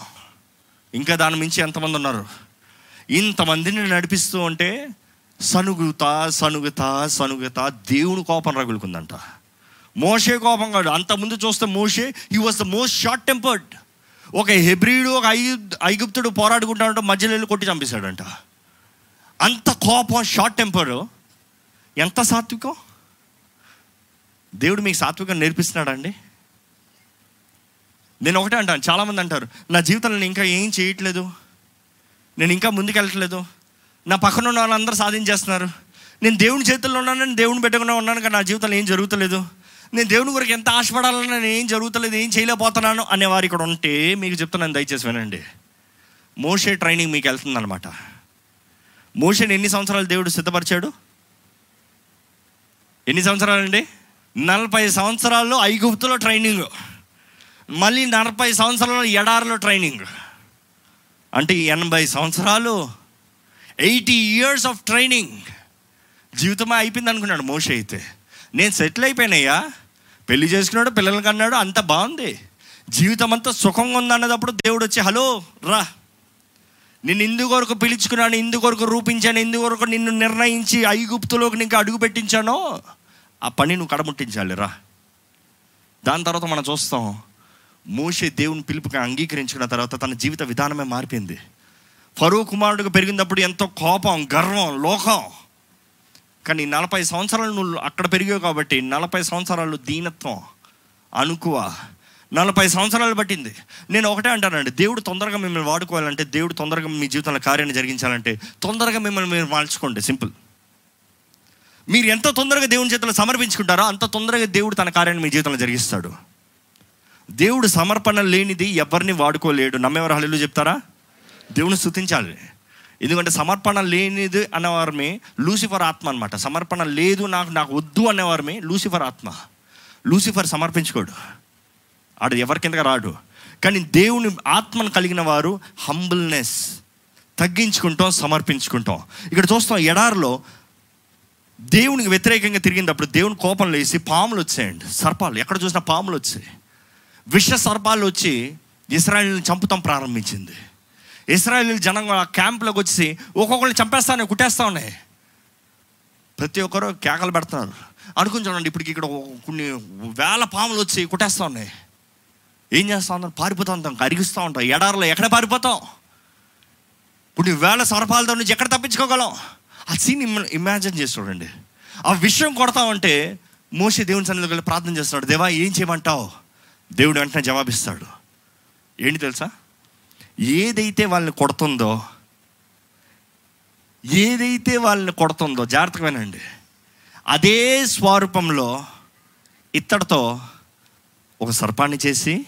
ఇంకా దాని మించి ఎంతమంది ఉన్నారు? ఇంతమందిని నడిపిస్తూ ఉంటే సనుగుతా సనుగుతా సనుగుతా దేవుని కోపం రగులుకుందంట. మోషే కోపం కాదు. అంత ముందు చూస్తే మోషే he was the most short tempered ఒక హెబ్రిడు ఒక ఐ ఐగుప్తుడు పోరాడుకుంటా ఉంటే మధ్యలో వెళ్ళి కొట్టి చంపేశాడంట. అంత కోపం షార్ట్ టెంపర్ ఎంత సాత్వికం? దేవుడు మీకు సాత్వికం నేర్పిస్తున్నాడండి. నేను ఒకటే అంటాను. చాలామంది అంటారు నా జీవితంలో నేను ఇంకా ఏం చేయట్లేదు? నేను ఇంకా ముందుకెళ్ళట్లేదు? నా పక్కన ఉన్న వాళ్ళందరూ సాధించేస్తున్నారు. నేను దేవుని చేతుల్లో ఉన్నాను నేను దేవుని పెట్టుకునే ఉన్నాను కానీ నా జీవితంలో ఏం జరుగుతలేదు? నేను దేవుని గురికి ఎంత ఆశపడాలని నేను ఏం జరుగుతలేదు ఏం చేయలేకపోతున్నాను అనేవారు ఇక్కడ ఉంటే మీకు చెప్తున్నాను దయచేసి వినండి. మోషే ట్రైనింగ్ మీకు వెళ్తుంది అనమాట మోషేని ఎన్ని సంవత్సరాలు దేవుడు సిద్ధపరిచాడు? ఎన్ని సంవత్సరాలండి? నలభై సంవత్సరాల్లో ఐగుప్తులో ట్రైనింగ్. మళ్ళీ నలభై సంవత్సరాలు ఎడారిలో ట్రైనింగ్. అంటే ఎనభై సంవత్సరాలు ఎయిటీ ఇయర్స్ ఆఫ్ ట్రైనింగ్. జీవితమే అయిపోయింది అనుకున్నాడు మోషే అయితే. నేను సెటిల్ అయిపోయినాయ్యా. పెళ్ళి చేసుకున్నాడు పిల్లలు కన్నాడు అంత బాగుంది. జీవితం అంతా సుఖంగా ఉందన్నదప్పుడు దేవుడు వచ్చి హలో రా. నిన్ను ఇందు పిలుచుకున్నాను ఇందుకొరకు రూపించాను ఇందుకొరకు నిన్ను నిర్ణయించి ఐగుప్తులోకి నీకు అడుగు పెట్టించానో. ఆ పని నువ్వు కడముట్టించాలి రా. దాని తర్వాత మనం చూస్తాం మోషే దేవుని పిలుపుకి అంగీకరించుకున్న తర్వాత తన జీవిత విధానమే మారిపోయింది. ఫరూ కుమారుడిగా పెరిగినప్పుడు ఎంతో కోపం గర్వం లోకం. కానీ నలభై సంవత్సరాలు నువ్వు అక్కడ పెరిగావు కాబట్టి నలభై సంవత్సరాలు దీనత్వం అనుకువ నలభై సంవత్సరాలు పట్టింది. నేను ఒకటే అంటానండి దేవుడు తొందరగా మిమ్మల్ని వాడుకోవాలంటే దేవుడు తొందరగా మీ జీవితంలో కార్యాన్ని జరిగించాలంటే తొందరగా మిమ్మల్ని మీరు మార్చుకోండి సింపుల్. మీరు ఎంత తొందరగా దేవుని చేతిలో సమర్పించుకుంటారో అంత తొందరగా దేవుడు తన కార్యాన్ని మీ జీవితంలో జరిగిస్తాడు. దేవుడు సమర్పణ లేనిది ఎవరిని వాడుకోలేడు. నమ్మేవారు హల్లు చెప్తారా? దేవుని స్థుతించాలి ఎందుకంటే సమర్పణ లేనిది అనేవారమే లూసిఫర్ ఆత్మ అనమాట సమర్పణ లేదు నాకు నాకు వద్దు అనేవారమే లూసిఫర్ ఆత్మ. లూసిఫర్ సమర్పించుకోడు. ఆడు ఎవరి కిందగా రాడు. కానీ దేవుని ఆత్మను కలిగిన వారు హంబుల్నెస్ తగ్గించుకుంటాం సమర్పించుకుంటాం. ఇక్కడ చూస్తాం ఎడారిలో దేవునికి వ్యతిరేకంగా తిరిగినప్పుడు దేవుని కోపం లేసి పాములు వచ్చాయండి. సర్పాలు ఎక్కడ చూసినా పాములు వచ్చాయి. విష సర్పాలు వచ్చి ఇస్రాయల్ని చంపుతాం ప్రారంభించింది. ఇస్రాయల్ జనం ఆ క్యాంప్లోకి వచ్చి ఒక్కొక్కరిని చంపేస్తానే కుట్టేస్తా ఉన్నాయి ప్రతి ఒక్కరు కేకలు పెడుతున్నారు. అనుకుని చూడండి ఇప్పటికి ఇక్కడ కొన్ని వేల పాములు వచ్చి కుట్టేస్తా ఉన్నాయి ఏం చేస్తా ఉంటాం పారిపోతూ ఉంటాం కరిగిస్తూ ఉంటాం. ఎడారిలో ఎక్కడ పారిపోతాం? ఇప్పుడు వేల సర్పాలతో నుంచి ఎక్కడ తప్పించుకోగలం? ఆ సీన్ ఇమాజిన్ చేసి చూడండి. ఆ విషయం కొడతా ఉంటే మోసే దేవుని సన్నిధికి వెళ్ళి ప్రార్థన చేస్తున్నాడు దేవా ఏం చేయమంటావు? దేవుడు వెంటనే జవాబిస్తాడు. ఏంటి తెలుసా? ఏదైతే వాళ్ళని కొడుతుందో ఏదైతే వాళ్ళని కొడుతుందో జాగ్రత్తగా వినండి అదే స్వరూపంలో ఇత్తడితో ఒక సర్పాన్ని చేసి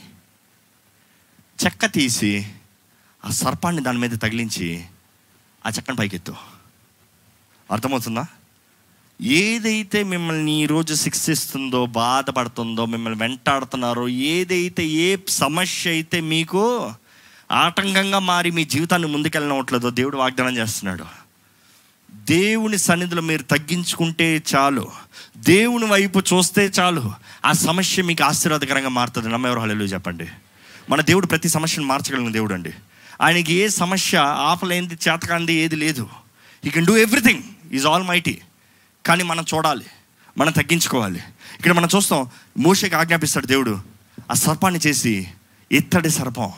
చెక్క తీసి ఆ సర్పాన్ని దాని మీద తగిలించి ఆ చెక్కను పైకెత్తు. అర్థమవుతుందా? ఏదైతే మిమ్మల్ని ఈరోజు శిక్షిస్తుందో బాధపడుతుందో మిమ్మల్ని వెంటాడుతున్నారో ఏదైతే ఏ సమస్య అయితే మీకు ఆటంకంగా మారి మీ జీవితాన్ని ముందుకెళ్ళనవట్లేదో దేవుడు వాగ్దానం చేస్తున్నాడు. దేవుని సన్నిధిలో మీరు తగ్గించుకుంటే చాలు. దేవుని వైపు చూస్తే చాలు. ఆ సమస్య మీకు ఆశీర్వాదకరంగా మారుతుంది. నమ్మెవరు హలో చెప్పండి. మన దేవుడు ప్రతి సమస్యను మార్చగలిగిన దేవుడు అండి. ఆయనకి ఏ సమస్య ఆపలేంది చేతకాంది ఏది లేదు. He can do everything is almighty కానీ మనం చూడాలి. మనం తగ్గించుకోవాలి. ఇక్కడ మనం చూస్తాం. మోషకి ఆజ్ఞాపిస్తాడు దేవుడు. ఆ సర్పాన్ని చేసి ఇత్తడి సర్పం.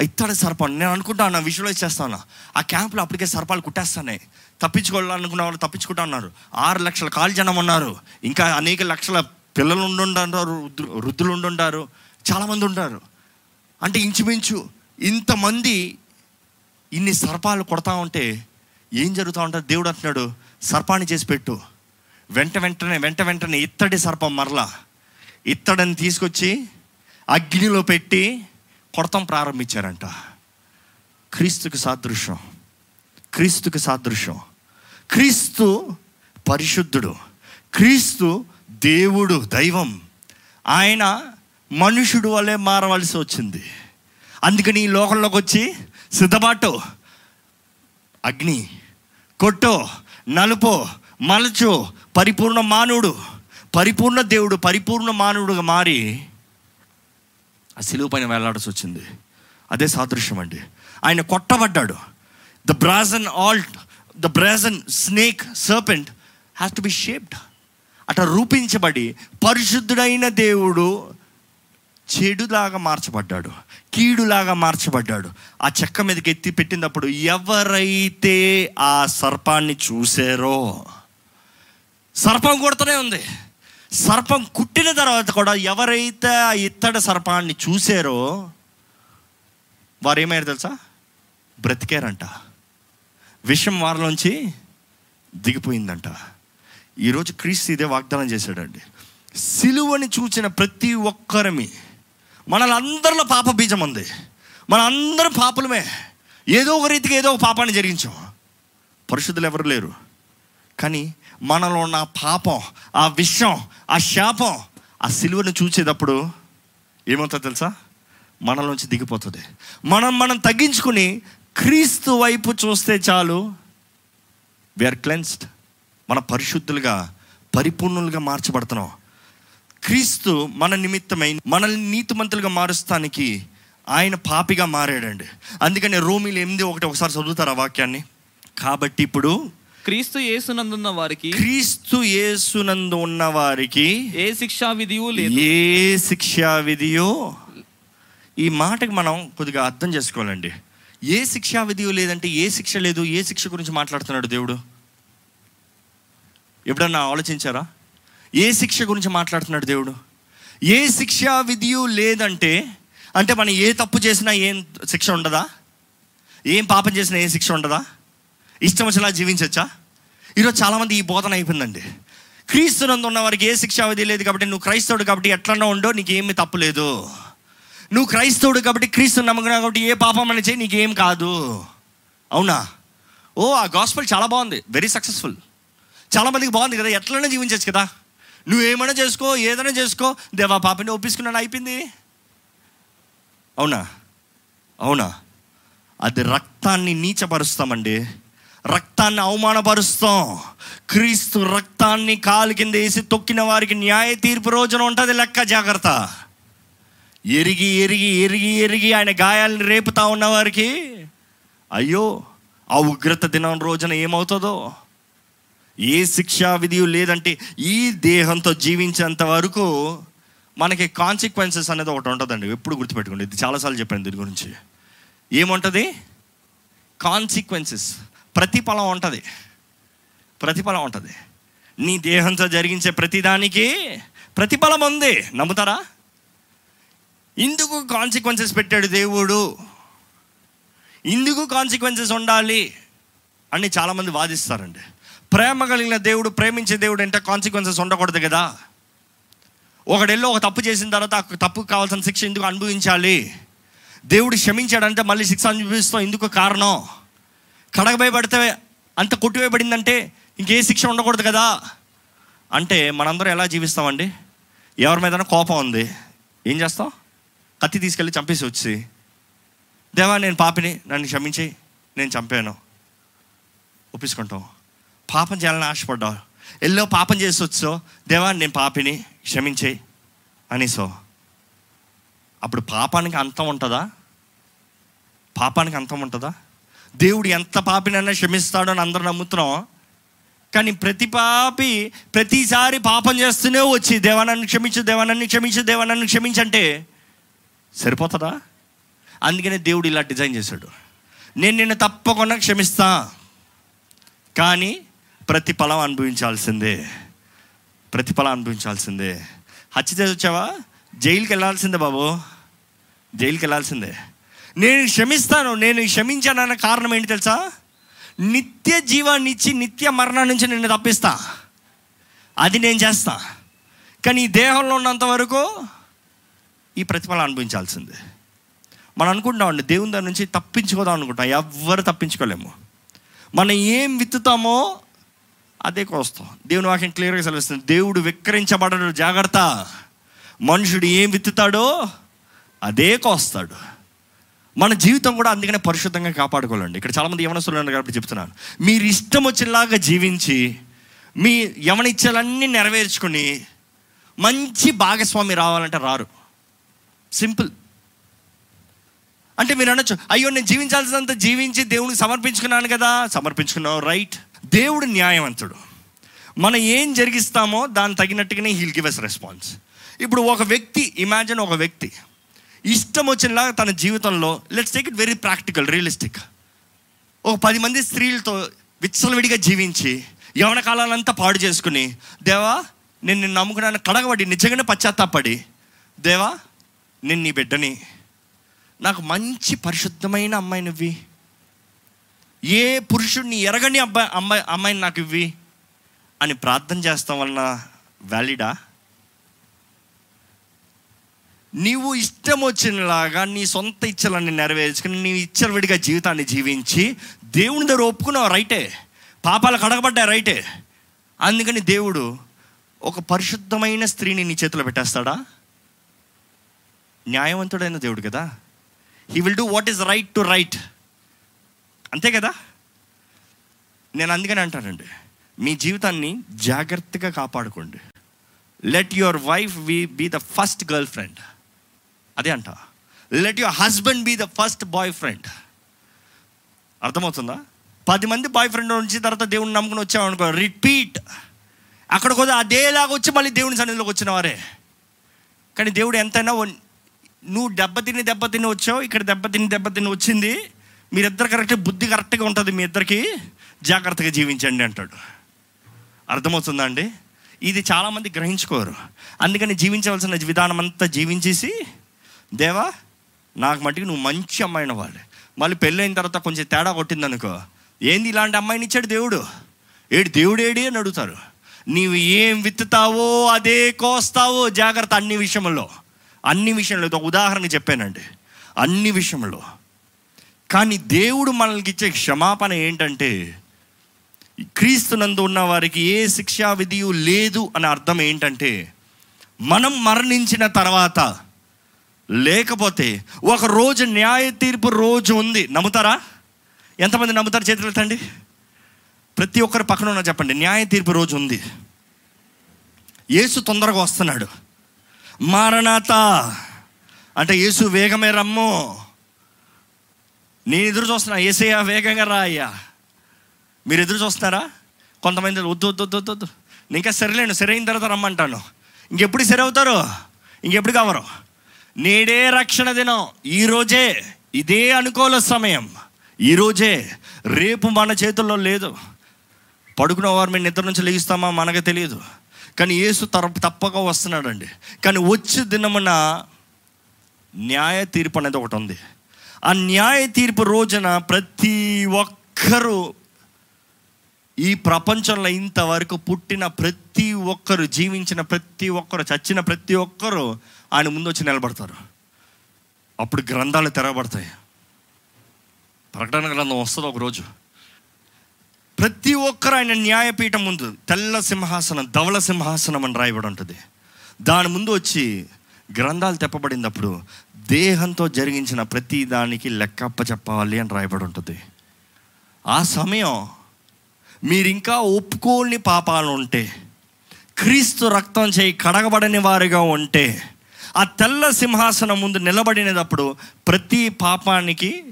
ఆ ఇత్తడి నేను అనుకుంటా విజువలైజ్ చేస్తాను ఆ క్యాంప్లో అప్పటికే సర్పాలు కుట్టేస్తున్నాయి. తప్పించుకోవాలనుకున్న వాళ్ళు తప్పించుకుంటా ఉన్నారు ఆరు లక్షల కాలు జనం ఉన్నారు. ఇంకా అనేక లక్షల పిల్లలు ఉండుంటారు వృద్ధులు ఉండుంటారు చాలామంది ఉంటారు అంటే ఇంచుమించు ఇంతమంది ఇన్ని సర్పాలు కొడతా ఉంటే ఏం జరుగుతూ ఉంటారు దేవుడు అంటున్నాడు సర్పాన్ని చేసి పెట్టు. వెంట వెంటనే వెంట వెంటనే ఇత్తడి సర్పం మరలా. ఇత్తడిని తీసుకొచ్చి అగ్నిలో పెట్టి కొడతాం ప్రారంభించారంట. క్రీస్తుకి సాదృశ్యం. క్రీస్తుకి సాదృశ్యం. క్రీస్తు పరిశుద్ధుడు. క్రీస్తు దేవుడు దైవం. ఆయన మనుషుడు వల్లే మారవలసి వచ్చింది. అందుకని ఈ లోకంలోకి వచ్చి సిద్ధపాటు అగ్ని కొట్టో నలుపో మలచో పరిపూర్ణ మానవుడు పరిపూర్ణ దేవుడు పరిపూర్ణ మానవుడుగా మారి ఆ సిలువు పైన వేలాడాల్సి వచ్చింది. అదే సాదృశ్యం అండి. ఆయన కొట్టబడ్డాడు. The brazen Alt the brazen snake serpent has to be shaped అట్లా రూపించబడి పరిశుద్ధుడైన దేవుడు చెడులాగా మార్చబడ్డాడు. కీడులాగా మార్చబడ్డాడు. ఆ చెక్క మీదకి ఎత్తి పెట్టినప్పుడు ఎవరైతే ఆ సర్పాన్ని చూసారో సర్పం కొడుతూనే ఉంది. సర్పం కుట్టిన తర్వాత కూడా ఎవరైతే ఆ ఇత్తడి సర్పాన్ని చూసారో వారు ఏమయ్యారు తెలుసా? బ్రతికారంట. విషం వారిలోంచి దిగిపోయిందంట. ఈరోజు క్రీస్తు ఇదే వాగ్దానం చేశాడండి. సిలువని చూచిన ప్రతి ఒక్కరమి మనలందరిలో పాప బీజం ఉంది. మన అందరం ఏదో ఒక రీతికి ఏదో ఒక పాపాన్ని జరిగించాం. పరిశుద్ధులు ఎవరు లేరు. కానీ మనలో ఉన్న పాపం ఆ విషం ఆ శాపం ఆ సిలువను చూసేటప్పుడు ఏమవుతుందో తెలుసా? మనలోంచి దిగిపోతుంది. మనం మనం తగ్గించుకుని క్రీస్తు వైపు చూస్తే చాలు వీఆర్ క్లెన్స్డ్ మన పరిశుద్ధులుగా పరిపూర్ణులుగా మార్చబడుతున్నాం. క్రీస్తు మన నిమిత్తమై మనల్ని నీతిమంతులుగా మారుస్తానికి ఆయన పాపిగా మారాడండి. అందుకని రోమిలు ఎనిమిది ఒకటి ఒకసారి చదువుతారు ఆ వాక్యాన్ని? కాబట్టి ఇప్పుడు క్రీస్తు యేసునందున్న వారికి క్రీస్తు యేసునందు ఉన్న వారికి ఏ శిక్షా విధియు లేదు. ఏ శిక్షా విధియో? ఈ మాటకి మనం కొద్దిగా అర్థం చేసుకోవాలండి. ఏ శిక్షా విధియో లేదంటే ఏ శిక్ష లేదు ఏ శిక్ష గురించి మాట్లాడుతున్నాడు దేవుడు? ఎప్పుడన్నా ఆలోచించారా? ఏ శిక్ష గురించి మాట్లాడుతున్నాడు దేవుడు? ఏ శిక్షా విధియు లేదంటే అంటే మనం ఏ తప్పు చేసినా ఏం శిక్ష ఉండదా? ఏం పాపం చేసినా ఏం శిక్ష ఉండదా? ఇష్టం వచ్చేలా జీవించవచ్చా ఈరోజు చాలామంది ఈ బోధన అయిపోయిందండి. క్రీస్తునందు ఉన్న వారికి ఏ శిక్ష అవధి లేదు కాబట్టి నువ్వు క్రైస్తవుడు కాబట్టి ఎట్లన్నా ఉండో నీకేమి తప్పులేదు నువ్వు క్రైస్తవుడు కాబట్టి క్రీస్తు నమ్మకం కాబట్టి ఏ పాపం అని చేయి నీకేం కాదు. అవునా? ఓ ఆ గాస్పల్ చాలా బాగుంది. వెరీ సక్సెస్ఫుల్ చాలా మందికి బాగుంది కదా. ఎట్లైనా జీవించవచ్చు కదా. నువ్వు ఏమైనా చేసుకో ఏదైనా చేసుకో. దేవా పాపని ఒప్పించుకున్నాను అయిపోయింది. అవునా? అవునా? అది రక్తాన్ని నీచపరుస్తామండి. రక్తాన్ని అవమానపరుస్తాం. క్రీస్తు రక్తాన్ని కాలు కింద వేసి తొక్కిన వారికి న్యాయ తీర్పు రోజున ఉంటుంది లెక్క జాగ్రత్త. ఎరిగి ఎరిగి ఎరిగి ఎరిగి ఆయన గాయాలను రేపుతా ఉన్నవారికి అయ్యో ఆ ఉగ్రత దినం రోజున ఏమవుతుందో? ఏ శిక్షా విధి లేదంటే ఈ దేహంతో జీవించేంత వరకు మనకి కాన్సిక్వెన్సెస్ అనేది ఒకటి ఉంటుందండి. ఎప్పుడు గుర్తుపెట్టుకోండి. ఇది చాలాసార్లు చెప్పాను దీని గురించి. ఏముంటుంది? కాన్సిక్వెన్సెస్ ప్రతిఫలం ఉంటుంది. ప్రతిఫలం ఉంటుంది. నీ దేహంతో జరిగించే ప్రతిదానికి ప్రతిఫలం ఉంది. నమ్ముతారా? ఇందుకు కాన్సిక్వెన్సెస్ పెట్టాడు దేవుడు. ఇందుకు కాన్సిక్వెన్సెస్ ఉండాలి అని చాలామంది వాదిస్తారండి. ప్రేమ కలిగిన దేవుడు ప్రేమించే దేవుడు అంటే కాన్సిక్వెన్సెస్ ఉండకూడదు కదా. ఒకడెల్లో ఒక తప్పు చేసిన తర్వాత ఆ తప్పుకు కావాల్సిన శిక్ష ఎందుకు అనుభవించాలి. దేవుడు క్షమించాడంటే మళ్ళీ శిక్ష అనుభవిస్తాం. ఎందుకు కారణం కడగబోయబడితే అంత కొట్టివేయబడిందంటే ఇంకే శిక్ష ఉండకూడదు కదా? అంటే మనందరం ఎలా జీవిస్తామండి? ఎవరి మీద కోపం ఉంది. ఏం చేస్తాం? కత్తి తీసుకెళ్ళి చంపేసి వచ్చి దేవా నేను పాపిని నన్ను క్షమించి నేను చంపాను. ఒప్పించుకుంటాం. పాపం చేయాలని ఆశపడ్డావు. ఎల్లో పాపం చేసి వచ్చో దేవా నేను పాపిని క్షమించే అనేసో అప్పుడు పాపానికి అంతం ఉంటుందా? పాపానికి అంతం ఉంటుందా? దేవుడు ఎంత పాపినైనా క్షమిస్తాడో అని అందరూ నమ్ముతున్నాం. కానీ ప్రతి పాపి ప్రతిసారి పాపం చేస్తూనే వచ్చి దేవానన్ను క్షమించు దేవనాన్ని క్షమించు దేవానన్ను క్షమించంటే సరిపోతుందా? అందుకనే దేవుడు ఇలా డిజైన్ చేశాడు. నేను నిన్ను తప్పకుండా క్షమిస్తా కానీ ప్రతిఫలం అనుభవించాల్సిందే ప్రతిఫలం అనుభవించాల్సిందే. హత్య చేసి వచ్చావా? జైలుకి వెళ్ళాల్సిందే బాబు. జైలుకి వెళ్ళాల్సిందే. నేను క్షమిస్తాను నేను క్షమించానన్న కారణం ఏంటి తెలుసా? నిత్య జీవాన్ని ఇచ్చి నిత్య మరణం నుంచి నిన్ను తప్పిస్తా. అది నేను చేస్తా. కానీ ఈ దేహంలో ఉన్నంత వరకు ఈ ప్రతిఫలం అనుభవించాల్సిందే. మనం అనుకుంటామండి దేవుని దాని నుంచి తప్పించుకోదాం అనుకుంటాం ఎవ్వరు తప్పించుకోలేము. మనం ఏం విత్తుతామో అదే కోస్తాం. దేవుని వాక్యం క్లియర్గా సెలవిస్తుంది. దేవుడు విక్రయించబడడు జాగ్రత్త. మనుషుడు ఏం విత్తుతాడో అదే కోస్తాడు. మన జీవితం కూడా అందుకనే పరిశుద్ధంగా కాపాడుకోవాలండి. ఇక్కడ చాలామంది యవనస్తులు ఉన్నారు కాబట్టి చెప్తున్నాను. మీరు ఇష్టం వచ్చేలాగా జీవించి మీ యవనిచ్చలన్నీ నెరవేర్చుకుని మంచి భాగస్వామి రావాలంటే రారు. సింపుల్. అంటే మీరు అనొచ్చు అయ్యో నేను జీవించాల్సినంత జీవించి దేవునికి సమర్పించుకున్నాను కదా. సమర్పించుకున్నావు రైట్. దేవుడు న్యాయవంతుడు. మనం ఏం జరిగిస్తామో దాన్ని తగినట్టుగానే హీల్ గివ్ ఎస్ రెస్పాన్స్ ఇప్పుడు ఒక వ్యక్తి ఇమాజిన్ ఒక వ్యక్తి. ఇష్టం వచ్చినలాగా తన జీవితంలో let's take it very practical realistic ఒక పది మంది స్త్రీలతో విచ్చలవిడిగా జీవించి యవన కాలాలంతా పాడు చేసుకుని దేవా నేను నిన్ను నమ్ముకున్నాను కడగబడి నిజంగానే పశ్చాత్తాపడి దేవా నేను నీ బిడ్డని. నాకు మంచి పరిశుద్ధమైన అమ్మాయి నువ్వి ఏ పురుషుడిని ఎరగని అబ్బాయి అమ్మాయి అమ్మాయిని నాకు ఇవ్వి అని ప్రార్థన చేస్తాం వలన వ్యాలిడా నీవు ఇష్టం వచ్చినలాగా నీ సొంత ఇచ్చలన్నీ నెరవేర్చుకుని నీ ఇచ్చలవిడిగా జీవితాన్ని జీవించి దేవుని దగ్గర ఒప్పుకున్నావు రైటే. పాపాలు కడగబడ్డా రైటే. అందుకని దేవుడు ఒక పరిశుద్ధమైన స్త్రీని నీ చేతిలో పెట్టేస్తాడా? న్యాయవంతుడైన దేవుడు కదా. He will do what is right to right అంతే కదా? నేను అందుకని అంటానండి మీ జీవితాన్ని జాగ్రత్తగా కాపాడుకోండి. Let your wife we be the first girlfriend అదే అంట. Let your husband be the first boyfriend అర్థమవుతుందా? పది మంది బాయ్ ఫ్రెండ్ నుంచి తర్వాత దేవుని నమ్ముకుని వచ్చామనుకో రిపీట్ అక్కడ కూడా అదేలాగా వచ్చి మళ్ళీ దేవుని సన్నిధిలోకి వచ్చిన వారే కానీ దేవుడు ఎంతైనా నువ్వు దెబ్బతిని దెబ్బతిని వచ్చావు ఇక్కడ దెబ్బతిని దెబ్బతిని వచ్చింది మీరిద్దరు కరెక్ట్ బుద్ధి కరెక్ట్గా ఉంటుంది మీ ఇద్దరికి జాగ్రత్తగా జీవించండి అంటాడు. అర్థమవుతుందా అండి? ఇది చాలామంది గ్రహించుకోరు. అందుకని జీవించవలసిన విధానం అంతా జీవించేసి దేవా నాకు మటుకు నువ్వు మంచి అమ్మాయిని వాళ్ళే మళ్ళీ పెళ్ళైన తర్వాత కొంచెం తేడా కొట్టింది అనుకో ఏంది ఇలాంటి అమ్మాయిని ఇచ్చాడు దేవుడు? ఏడు దేవుడు ఏడి అని అడుగుతారు. నీవు ఏం విత్తుతావో అదే కోస్తావో జాగ్రత్త అన్ని విషయంలో. అన్ని విషయంలో ఒక ఉదాహరణ చెప్పానండి. అన్ని విషయంలో. కానీ దేవుడు మనల్కి ఇచ్చే క్షమాపణ ఏంటంటే క్రీస్తునందు ఉన్న వారికి ఏ శిక్షా విధియు లేదు అనే అర్థం ఏంటంటే మనం మరణించిన తర్వాత లేకపోతే ఒక రోజు న్యాయ తీర్పు రోజు ఉంది. నమ్ముతారా? ఎంతమంది నమ్ముతారు చేతులు ఎత్తండి? ప్రతి ఒక్కరు పక్కన ఉన్న చెప్పండి. న్యాయ తీర్పు రోజు ఉంది. యేసు తొందరగా వస్తున్నాడు. మారనాత అంటే యేసు వేగమే రమ్ము. నేను ఎదురు చూస్తున్నా. ఏసయ్యా వేగంగా రా అయ్యా. మీరు ఎదురు చూస్తున్నారా? కొంతమంది వద్దు వద్దు వద్దు వద్దు ఇంకా సరిలేను. సరైన తర్వాత రమ్మంటాను. ఇంకెప్పుడు సరి అవుతారు? ఇంకెప్పుడు కావరు? నేడే రక్షణ దినం. ఈరోజే ఇదే అనుకూల సమయం. ఈరోజే రేపు మన చేతుల్లో లేదు. పడుకున్న వారు మేము నిద్ర నుంచి లేగిస్తామా మనకు తెలియదు. కానీ యేసు తర తప్పక వస్తున్నాడండి. కానీ వచ్చే దినమున న్యాయ తీర్పు అనేది ఒకటి ఉంది. ఆ న్యాయ తీర్పు రోజున ప్రతి ఒక్కరూ ఈ ప్రపంచంలో ఇంతవరకు పుట్టిన ప్రతి ఒక్కరు జీవించిన ప్రతి ఒక్కరు చచ్చిన ప్రతి ఒక్కరు ఆయన ముందు వచ్చి నిలబడతారు. అప్పుడు గ్రంథాలు తెరవబడతాయి. ప్రకటన గ్రంథం వస్తుంది ఒకరోజు ప్రతి ఒక్కరు ఆయన న్యాయపీఠం ముందు తెల్ల సింహాసనం ధవల సింహాసనం అని రాయబడి ఉంటుంది. దాని ముందు వచ్చి గ్రంథాలు తెప్పబడినప్పుడు దేహంతో జరిగించిన ప్రతి దానికి లెక్కప్ప చెప్పాలి అని రాయబడి ఉంటుంది. ఆ సమయం మీరు ఇంకా ఒప్పుకోని పాపాలు ఉంటే క్రీస్తు రక్తం చేయి కడగబడని వారిగా ఉంటే ఆ తెల్ల సింహాసనం ముందు నిలబడినప్పుడు ప్రతి పాపానికి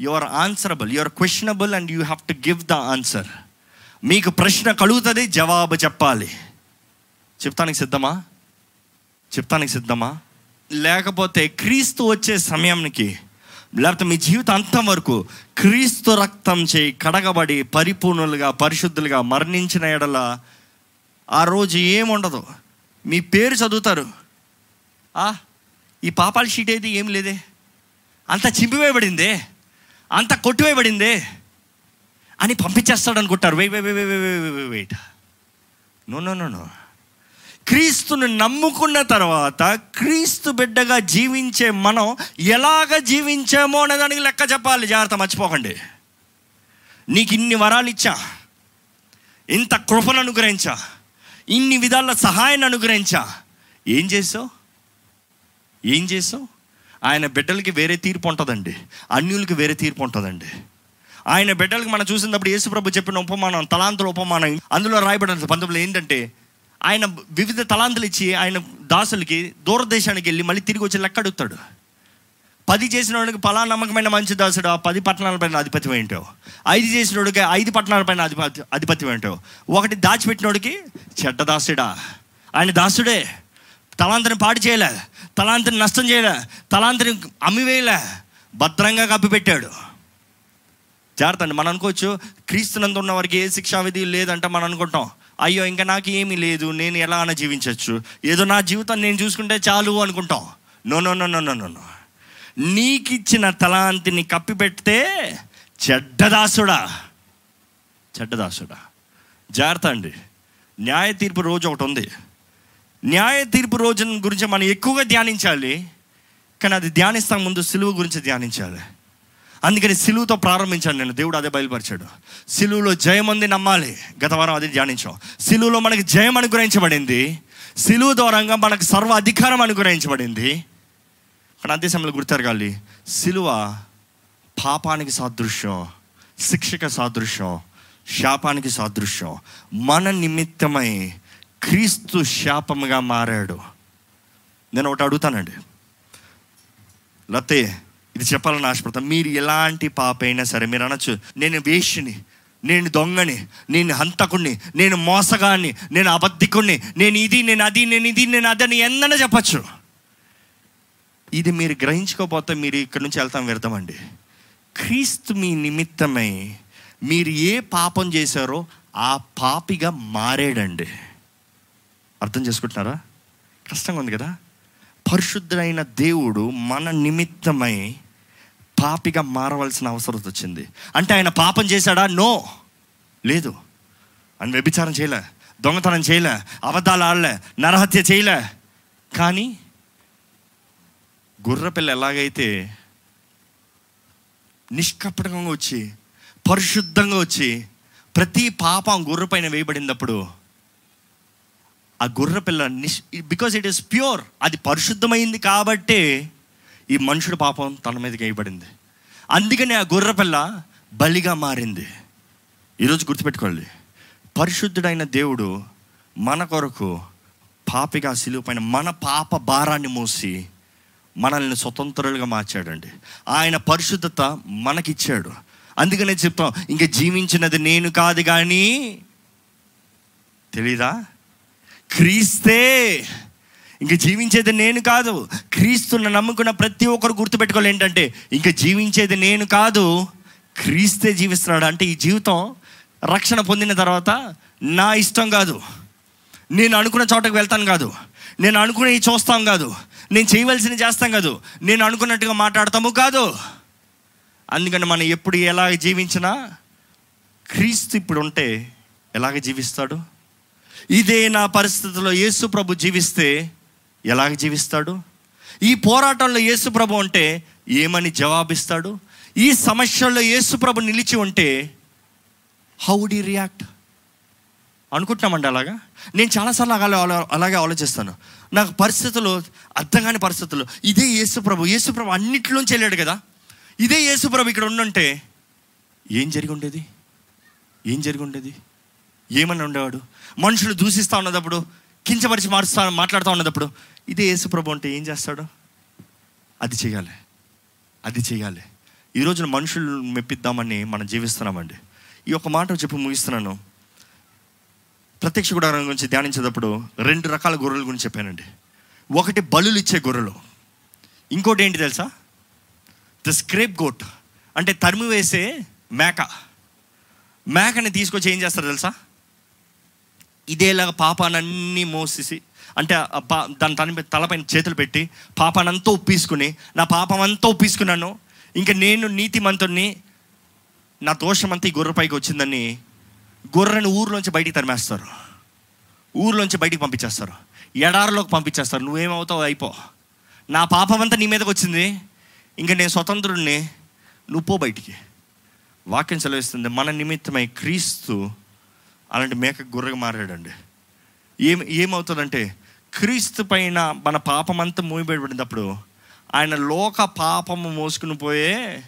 you are answerable you are questionable and you have to give the answer మీకు ప్రశ్న కలుగుతుంది జవాబు చెప్పాలి. చెప్తానికి సిద్ధమా? చెప్తానికి సిద్ధమా? లేకపోతే క్రీస్తు వచ్చే సమయానికి లేకపోతే మీ జీవితం అంతం వరకు క్రీస్తు రక్తం చేయి కడగబడి పరిపూర్ణులుగా పరిశుద్ధులుగా మరణించిన ఎడల ఆ రోజు ఏముండదు. మీ పేరు చదువుతారు. ఈ పాపాల షీట్ అయితే ఏం లేదే. అంత చింపివేయబడిందే. అంత కొట్టివేయబడిందే. అని పంపించేస్తాడు అనుకుంటారు. Wait wait wait wait. No no no no. క్రీస్తును నమ్ముకున్న తర్వాత క్రీస్తు బిడ్డగా జీవించే మనం ఎలాగ జీవించామో అనే దానికి లెక్క చెప్పాలి. జాగ్రత్త మర్చిపోకండి. నీకు ఇన్ని వరాలు ఇచ్చా. ఇంత కృపను అనుగ్రహించా. ఇన్ని విధాల సహాయాన్ని అనుగ్రహించా. ఏం చేసావు? ఏం చేసావు? ఆయన బిడ్డలకి వేరే తీర్పు ఉంటుందండి. అన్యులకి వేరే తీర్పు ఉంటుందండి. ఆయన బిడ్డలకి మనం చూసినప్పుడు యేసుప్రభు చెప్పిన ఉపమానం తలాంతుల ఉపమానం అందులో రాయబడిన పంతొమ్మిది ఏంటంటే ఆయన వివిధ తలాంతులు ఇచ్చి ఆయన దాసులకి దూరదేశానికి వెళ్ళి మళ్ళీ తిరిగి వచ్చి లెక్క అడుగుతాడు పది చేసిన వాడికి పలా నమ్మకమైన మంచి దాసుడు ఆ పది పట్టణాలపైన అధిపత్యం ఏంటో? ఐదు చేసిన వాడికి ఐదు పట్టణాలపైన అధిపతి అధిపత్యం ఏంటో? ఒకటి దాచిపెట్టినోడికి చెడ్డ దాసుడా. ఆయన దాసుడే. తలాంతని పాడు చేయలే. తలాంతిని నష్టం చేయలే తలాంతిని అమ్మివేయలే భద్రంగా కప్పిపెట్టాడు. జాగ్రత్త అండి మనం అనుకోవచ్చు క్రీస్తునందు ఉన్న వారికి ఏ శిక్షా విధి లేదంటే మనం అనుకుంటాం. అయ్యో ఇంకా నాకు ఏమీ లేదు నేను ఎలా అని జీవించవచ్చు ఏదో నా జీవితం నేను చూసుకుంటే చాలు అనుకుంటాం. No no no no no no నీకు ఇచ్చిన తలాంతిని కప్పిపెడితే చెడ్డదాసుడా చెడ్డదాసుడా జాగ్రత్త అండి. న్యాయ తీర్పు రోజు ఒకటి ఉంది. న్యాయ తీర్పు రోజు గురించి మనం ఎక్కువగా ధ్యానించాలి కానీ అది ధ్యానిస్తాం ముందు సిలువ గురించి ధ్యానించాలి. అందుకని సిలువుతో ప్రారంభించాను నేను దేవుడు అదే బయలుపరిచాడు. సిలువులో జయం ఉంది నమ్మాలి. గత వారం అది ధ్యానించాం. సిలువులో మనకి జయం అనుగ్రహించబడింది. సిలువు ద్వారంగా మనకు సర్వ అధికారం అనుగ్రహించబడింది. కానీ అదే సమయంలో గుర్తెరగాలి. సిలువ పాపానికి సాదృశ్యం శిక్షక సాదృశ్యం శాపానికి సాదృశ్యం మన నిమిత్తమై క్రీస్తు శాపముగా మారాడు. నేను ఒకటి అడుగుతానండి. లతే ఇది చెప్పాలని ఆశపడతాను. మీరు ఎలాంటి పాప అయినా సరే మీరు అనొచ్చు నేను వేషిని నేను దొంగని నేను హంతకుణ్ణి నేను మోసగాన్ని నేను అబద్ధికుణ్ణి నేను ఇది నేను అది నేను ఇది నేను అదని ఎందన చెప్పచ్చు. ఇది మీరు గ్రహించుకోకపోతే మీరు ఇక్కడ నుంచి వెళ్తాం వ్యర్థమండి క్రీస్తు మీ నిమిత్తమై మీరు ఏ పాపం చేశారో ఆ పాపిగా మారాడండి. అర్థం చేసుకుంటున్నారా? కష్టంగా ఉంది కదా? పరిశుద్ధుడైన దేవుడు మన నిమిత్తమై పాపిగా మారవలసిన అవసరం వచ్చింది అంటే ఆయన పాపం చేశాడా? నో. లేదు. ఆయన వ్యభిచారం చేయలే. దొంగతనం చేయలే. అబద్ధాలు ఆడలే. నరహత్య చేయలే. కానీ గుర్రపిల్ల ఎలాగైతే నిష్కపటంగా వచ్చి పరిశుద్ధంగా వచ్చి ప్రతి పాపం గుర్రపైన వేయబడినప్పుడు ఆ గొర్రె పిల్ల నిష్ బికాస్ ఇట్ ఈస్ ప్యూర్ అది పరిశుద్ధమైంది కాబట్టే ఈ మనుషుడు పాపం తన మీదకి వేయబడింది అందుకని ఆ గొర్రె పిల్ల బలిగా మారింది. ఈరోజు గుర్తుపెట్టుకోవాలి పరిశుద్ధుడైన దేవుడు మన కొరకు పాపిగా సిలువ పైన మన పాప భారాన్ని మోసి మనల్ని స్వతంత్రులుగా మార్చాడండి. ఆయన పరిశుద్ధత మనకిచ్చాడు. అందుకనే చెప్తాం ఇంకా జీవించినది నేను కాదు కానీ తెలీదా? క్రీస్తే. ఇంక జీవించేది నేను కాదు క్రీస్తున్న నమ్ముకున్న ప్రతి ఒక్కరు గుర్తుపెట్టుకోవాలి ఏంటంటే ఇంక జీవించేది నేను కాదు క్రీస్తే జీవిస్తున్నాడు. అంటే ఈ జీవితం రక్షణ పొందిన తర్వాత నా ఇష్టం కాదు. నేను అనుకున్న చోటకు వెళ్తాను కాదు. నేను అనుకునే చూస్తాం కాదు. నేను చేయవలసింది చేస్తాం కాదు. నేను అనుకున్నట్టుగా మాట్లాడతాము కాదు. అందుకని మనం ఎప్పుడు ఎలా జీవించినా క్రీస్తు ఇప్పుడు ఉంటే ఎలాగ జీవిస్తాడు? ఇదే నా పరిస్థితిలో యేసు ప్రభు జీవిస్తే ఎలాగ జీవిస్తాడు? ఈ పోరాటంలో యేసు ప్రభు ఉంటే ఏమని జవాబిస్తాడు? ఈ సమస్యల్లో యేసు ప్రభు నిలిచి ఉంటే హౌ డి రియాక్ట్ అనుకుంటున్నామండి అలాగా? నేను చాలాసార్లు అలాగే అలాగే ఆలోచిస్తాను. నాకు పరిస్థితులు అర్థం కాని పరిస్థితులు. ఇదే యేసుప్రభు యేసుప్రభు అన్నింటిలోంచి వెళ్ళాడు కదా? ఇదే యేసుప్రభు ఇక్కడ ఉండుంటే ఏం జరిగి ఉండేది? ఏం జరిగి ఉండేది? ఏమని ఉండేవాడు? మనుషులు దూషిస్తూ ఉన్నదప్పుడు కించపరిచి మారుస్తా మాట్లాడుతూ ఉన్నదప్పుడు ఇదే యేసుప్రభు అంటే ఏం చేస్తాడు? అది చేయాలి అది చేయాలి ఈ రోజున మనుషులు మెప్పిద్దామని మనం జీవిస్తున్నామండి. ఈ ఒక మాట చెప్పి ముగిస్తున్నాను. ప్రత్యక్ష గుడారం గురించి ధ్యానించేటప్పుడు రెండు రకాల గొర్రెల గురించి చెప్పానండి. ఒకటి బలులు ఇచ్చే గొర్రెలు. ఇంకోటి ఏంటి తెలుసా? The scrape goat. అంటే తరిమి వేసే మేక. మేకని తీసుకొచ్చి ఏం చేస్తారు తెలుసా? ఇదేలాగా పాపానన్నీ మోసేసి అంటే పా దాని తన తలపైన చేతులు పెట్టి పాపానంతా ఒప్పేసుకుని నా పాపం అంతా ఒప్పేసుకున్నాను. ఇంకా నేను నీతిమంతుణ్ణి నా దోషం అంతా ఈ గొర్రెపైకి వచ్చిందని గొర్రెని ఊర్లోంచి బయటికి తరిమేస్తారు. ఊర్లోంచి బయటికి పంపించేస్తారు. ఎడారిలోకి పంపించేస్తారు. నువ్వేమవుతావు అయిపో. నా పాపం అంతా నీ మీదకి వచ్చింది. ఇంకా నేను స్వతంత్రుడిని నువ్వు పో బయటికి. వాక్యం సెలవిస్తుంది మన నిమిత్తమై క్రీస్తు అలాంటి మేక గుర్రగా మారాడండి. ఏం ఏమవుతుందంటే క్రీస్తు పైన మన పాపం అంతా మూయబడినప్పుడు ఆయన లోక పాపము మోసుకుని పోయే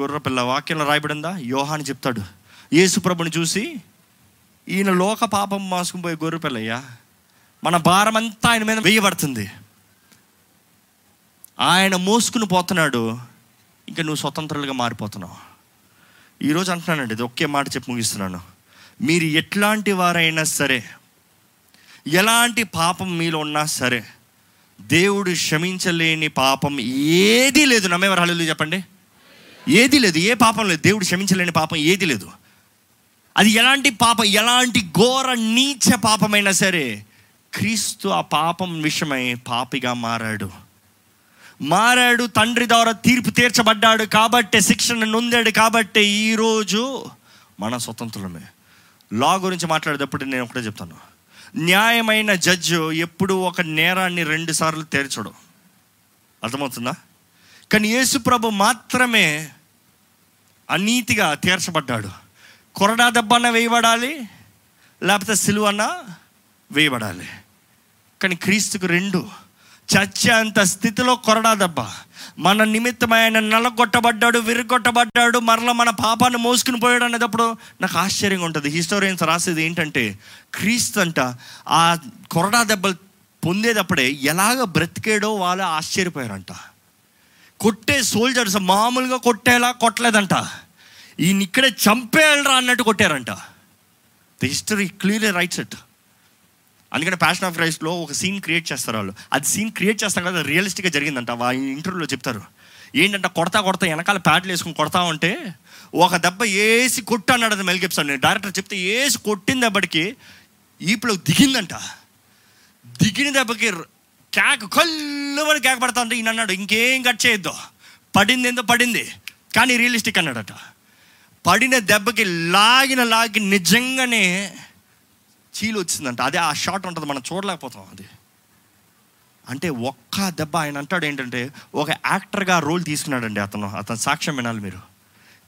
గుర్రపిల్ల వాక్యంలో రాయబడిందా? యోహాని చెప్తాడు. యేసుప్రభుని చూసి ఈయన లోక పాపం మోసుకుని పోయే గొర్రెపిల్లయ్యా మన భారం అంతా ఆయన మీద వేయబడుతుంది. ఆయన మోసుకుని పోతున్నాడు ఇంకా నువ్వు స్వతంత్రులుగా మారిపోతున్నావు. ఈరోజు అంటున్నానండి ఇది ఒకే మాట చెప్పి ముగిస్తున్నాను. మీరు ఎట్లాంటి వారైనా సరే ఎలాంటి పాపం మీలో ఉన్నా సరే దేవుడు క్షమించలేని పాపం ఏదీ లేదు. నమ్మేవారు హల్లు చెప్పండి. ఏది లేదు. ఏ పాపం లేదు. దేవుడు క్షమించలేని పాపం ఏది లేదు. అది ఎలాంటి పాపం ఎలాంటి ఘోర నీచ పాపమైనా సరే క్రీస్తు ఆ పాపం విషయమై పాపిగా మారాడు. మారాడు తండ్రి ద్వారా తీర్పు తీర్చబడ్డాడు కాబట్టే శిక్షణ నొందాడు కాబట్టే ఈరోజు మన స్వతంత్రమే లా గురించి మాట్లాడేటప్పుడు నేను ఒకటే చెప్తాను. న్యాయమైన జడ్జు ఎప్పుడు ఒక నేరాన్ని రెండు సార్లు తీర్చడు అర్థమవుతుందా? కానీ యేసుప్రభు మాత్రమే అనీతిగా తీర్చబడ్డాడు. కొరడా దెబ్బన్న వేయబడాలి లేకపోతే సిలువన్న వేయబడాలి. కానీ క్రీస్తుకు రెండు. చచ్చేంత స్థితిలో కొరడా దెబ్బ. మన నిమిత్తం ఆయన నలగొట్టబడ్డాడు విరగొట్టబడ్డాడు మరలా మన పాపాన్ని మోసుకుని పోయాడు అనేటప్పుడు నాకు ఆశ్చర్యంగా ఉంటుంది. హిస్టోరియన్స్ రాసేది ఏంటంటే క్రీస్తు అంట ఆ కొరడా దెబ్బలు పొందేటప్పుడే ఎలాగ బ్రతికాడో వాళ్ళు ఆశ్చర్యపోయారంట. కొట్టే సోల్జర్స్ మామూలుగా కొట్టేలా కొట్టలేదంట. ఈయన ఇక్కడే చంపేయాలరా అన్నట్టు కొట్టారంట. The history clearly writes it అందుకని ప్యాషన్ ఆఫ్ క్రైస్ట్లో ఒక సీన్ క్రియేట్ చేస్తారు వాళ్ళు. అది సీన్ క్రియేట్ చేస్తాం కదా రియలిస్టిక్గా జరిగిందంట. వా ఇంటర్వ్యూలో చెప్తారు. ఏంటంటే కొడతా కొడతా వెనకాల ప్యాడ్లు వేసుకుని కొడతా ఉంటే ఒక దెబ్బ వేసి కొట్టు అన్నాడు అది మెల్ నేను డైరెక్టర్ చెప్తే వేసి కొట్టిన దెబ్బకి ఈపులో దిగిందంట. దిగిన దెబ్బకి క్యాక్ కళ్ళు వాడు క్యాక్ పడతా ఉంటే ఈయన అన్నాడు ఇంకేం కట్ చేయొద్దు. పడింది ఏందో పడింది. కానీ రియలిస్టిక్ అన్నాడట. పడిన దెబ్బకి లాగిన లాగి నిజంగానే చీలు వచ్చిందంట. అదే ఆ షాట్ ఉంటుంది మనం చూడలేకపోతాం అది. అంటే ఒక్క దెబ్బ ఆయన అంటాడు ఏంటంటే ఒక యాక్టర్గా రోల్ తీసుకున్నాడండి అతను అతను సాక్ష్యం వినాలి మీరు.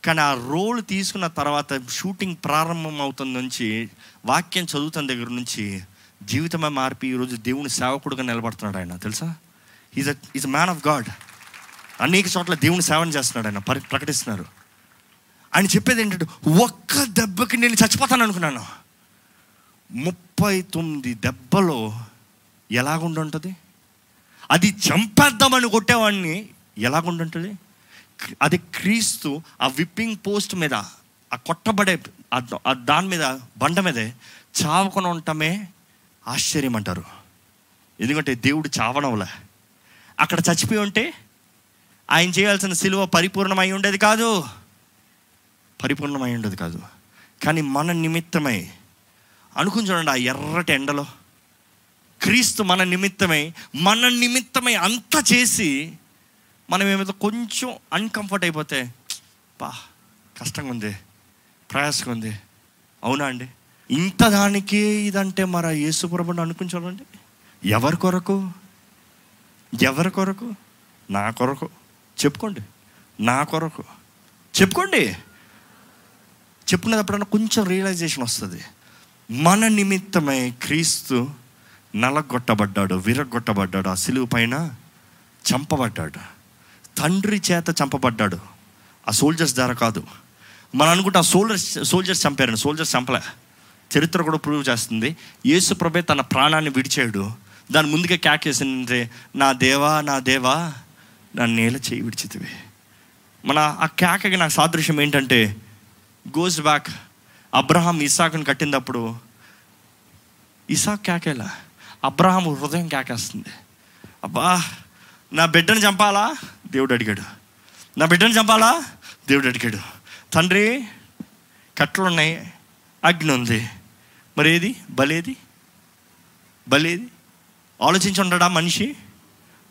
కానీ ఆ రోల్ తీసుకున్న తర్వాత షూటింగ్ ప్రారంభం అవుతుంది నుంచి వాక్యం చదువుతున్న దగ్గర నుంచి జీవితమే మార్పి ఈరోజు దేవుని సేవకుడుగా నిలబడుతున్నాడు ఆయన తెలుసా? Is a is a man of God అనేక చోట్ల దేవుని సేవన చేస్తున్నాడు ఆయన పరి ప్రకటిస్తున్నారు. ఆయన చెప్పేది ఏంటంటే ఒక్క దెబ్బకి నేను చచ్చిపోతాను అనుకున్నాను. ముప్పై తొమ్మిది దెబ్బలో ఎలాగుండుంటుంది? అది చంపేద్దామని కొట్టేవాడిని ఎలాగుండుంటుంది? అది క్రీస్తు ఆ విప్పింగ్ పోస్ట్ మీద ఆ కొట్టబడే దాని మీద బండ మీదే చావకుండా ఉండటమే ఆశ్చర్యం అంటారు ఎందుకంటే దేవుడు చావనవలే అక్కడ చచ్చిపోయి ఉంటే ఆయన చేయాల్సిన సిలువ పరిపూర్ణమై ఉండేది కాదు. పరిపూర్ణమై ఉండేది కాదు. కానీ మన నిమిత్తమై అనుకుని చూడండి ఆ ఎర్రటి ఎండలో. క్రీస్తు మన నిమిత్తమై మన నిమిత్తమై అంతా చేసి మనం ఏమైతే కొంచెం అన్కంఫర్ట్ అయిపోతే పా కష్టంగా ఉంది ప్రయాసంగా ఉంది. అవునా అండి? ఇంత దానికి ఇదంటే మరి యేసుప్రభుని అనుకుని చూడండి. ఎవరి కొరకు? ఎవరి కొరకు? నా కొరకు. చెప్పుకోండి. నా కొరకు. చెప్పుకోండి. చెప్పుకునేటప్పుడన్నా కొంచెం రియలైజేషన్ వస్తుంది. మన నిమిత్తమై క్రీస్తు నలగొట్టబడ్డాడు విరగొట్టబడ్డాడు ఆ సిలువు పైన చంపబడ్డాడు. తండ్రి చేత చంపబడ్డాడు. ఆ సోల్జర్స్ ద్వారా కాదు. మనం అనుకుంటే ఆ సోల్జర్స్ సోల్జర్స్ చంపారని సోల్జర్స్ చంపలే. చరిత్ర కూడా ప్రూవ్ చేస్తుంది. యేసు ప్రభే తన ప్రాణాన్ని విడిచాడు దాని ముందుగా క్యాకేసిందంటే నా దేవా నా దేవా నా నేల చేయి విడిచితివి. మన ఆ కేకకి నాకు సాదృశ్యం ఏంటంటే గోస్ బ్యాక్ అబ్రహాం ఇసాకుని కట్టినప్పుడు ఇసాక్ కేకేలా? అబ్రహాం హృదయం కేకేస్తుంది. అబ్బా నా బిడ్డను చంపాలా? దేవుడు అడిగాడు. నా బిడ్డను చంపాలా? దేవుడు అడిగాడు. తండ్రి కట్టలు ఉన్నాయి అగ్ని ఉంది. మరి ఏది బలేది? బలేది? ఆలోచించి ఉండడా మనిషి?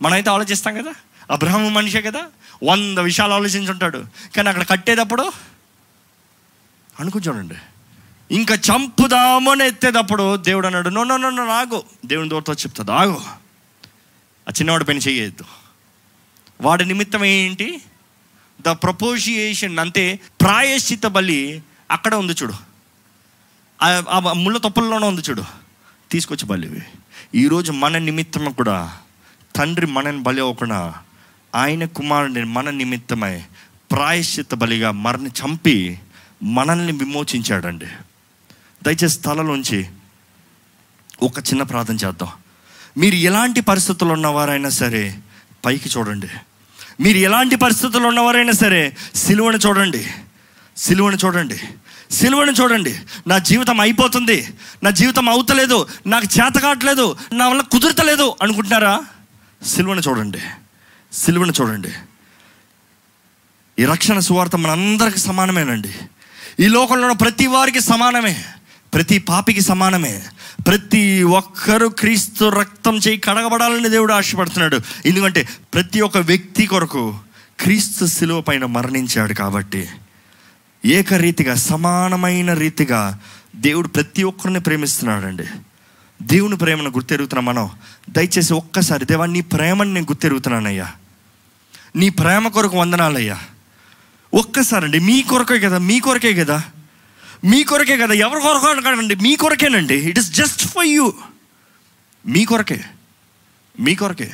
మనమైతే ఆలోచిస్తాం కదా? అబ్రహం మనిషే కదా? వంద విషయాలు ఆలోచించి ఉంటాడు. కానీ అక్కడ కట్టేటప్పుడు అనుకుని ఇంకా చంపుదామని ఎత్తేటప్పుడు దేవుడు అన్నాడు నో నో నో నో ఆగు. దేవుని దూరతో చెప్తుంది ఆగు. ఆ చిన్నవాడి పని చేయొద్దు. వాడి నిమిత్తం ఏంటి? ద ప్రపోజియేషన్ అంటే ప్రాయశ్చిత బలి అక్కడ ఉంది చూడు. ఆ- ఆ ముళ్ళ తొప్పల్లోనే ఉంది చూడు. తీసుకొచ్చి బలి ఈరోజు మన నిమిత్తం కూడా తండ్రి మనని బలి అవ్వకుండా ఆయన కుమారుడిని మన నిమిత్తమై ప్రాయశ్చిత బలిగా మరణి చంపి మనల్ని విమోచించాడండి. దయచేసి తలలోంచి ఒక చిన్న ప్రార్థన చేద్దాం. మీరు ఎలాంటి పరిస్థితులు ఉన్నవారైనా సరే పైకి చూడండి. మీరు ఎలాంటి పరిస్థితులు ఉన్నవారైనా సరే సిలువను చూడండి. సిలువను చూడండి. సిలువను చూడండి. నా జీవితం అయిపోతుంది. నా జీవితం అవుతలేదు. నాకు చేత కావట్లేదు. నా వల్ల కుదురతలేదు. అనుకుంటున్నారా? సిలువను చూడండి. సిలువను చూడండి. ఈ రక్షణ సువార్త మనందరికి సమానమేనండి. ఈ లోకంలో ఉన్న ప్రతి వారికి సమానమే. ప్రతి పాపికి సమానమే. ప్రతి ఒక్కరు క్రీస్తు రక్తం చేయి కడగబడాలని దేవుడు ఆశపడుతున్నాడు. ఎందుకంటే ప్రతి ఒక్క వ్యక్తి కొరకు క్రీస్తు శిలువ పైన మరణించాడు కాబట్టి ఏకరీతిగా సమానమైన రీతిగా దేవుడు ప్రతి ఒక్కరిని ప్రేమిస్తున్నాడండి. దేవుని ప్రేమను గుర్తెరుగుతున్నా మనం దయచేసి ఒక్కసారి దేవా నీ ప్రేమను నేను గుర్తెరుగుతున్నానయ్యా. నీ ప్రేమ కొరకు వందనాలయ్యా. ఒక్కసారండి మీ కొరకే కదా మీ కొరకే కదా. మీ కొరకే కదా ఎవరి కొరకు అనకండి మీ కొరకేనండి. It is just for you మీ కొరకే. మీ కొరకే.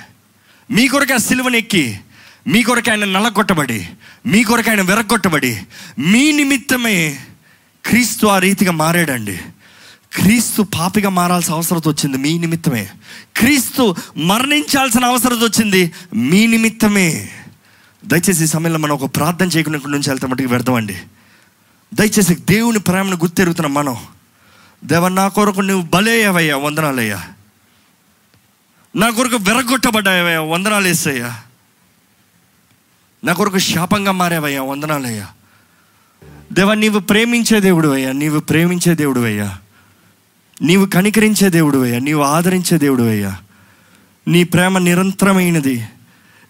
మీ కొరకే ఆ సిలువను ఎక్కి మీ కొరకే ఆయన నలగొట్టబడి మీ కొరకే ఆయన వెరగొట్టబడి మీ నిమిత్తమే క్రీస్తు ఆ రీతిగా మారాడండి. క్రీస్తు పాపిగా మారాల్సిన అవసరం వచ్చింది మీ నిమిత్తమే. క్రీస్తు మరణించాల్సిన అవసరం వచ్చింది మీ నిమిత్తమే. దయచేసి ఈ సమయంలో మనం ఒక ప్రార్థన చేయకుండా నుంచి వెళ్తే మటుకు వ్యర్థమండి. దయచేసి దేవుని ప్రేమను గుర్తెరుగుతున్నాం మనం దేవ నా కొరకు నువ్వు బలేయవయ్యా వందనాలయ్యా. నా కొరకు విరగొట్టబడ్డావయ్యా వందనాలు వేసయ్యా నా కొరకు శాపంగా మారావయ్యా వందనాలయ్యా. దేవా నీవు ప్రేమించే దేవుడు అయ్యా నీవు ప్రేమించే దేవుడు అయ్యా నీవు కనికరించే దేవుడు అయ్యా నీవు ఆదరించే దేవుడు అయ్యా నీ ప్రేమ నిరంతరమైనది.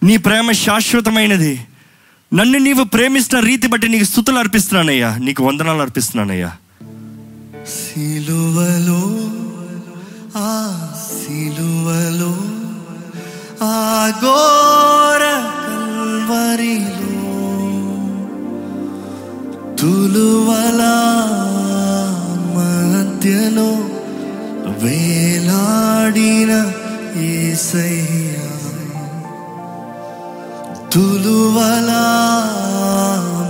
నీ ప్రేమ శాశ్వతమైనది. నన్ను నీవు ప్రేమిస్తున్న రీతి బట్టి నీకు స్థుతులు అర్పిస్తున్నానయ్యా. నీకు వందనాలు అర్పిస్తున్నానయ్యా. సిలువలో ఆ సిలువలో ఆ గోర కల్వరిలో తులువల మధ్యలో వేలాడిన ఏసయ్యా. తులువల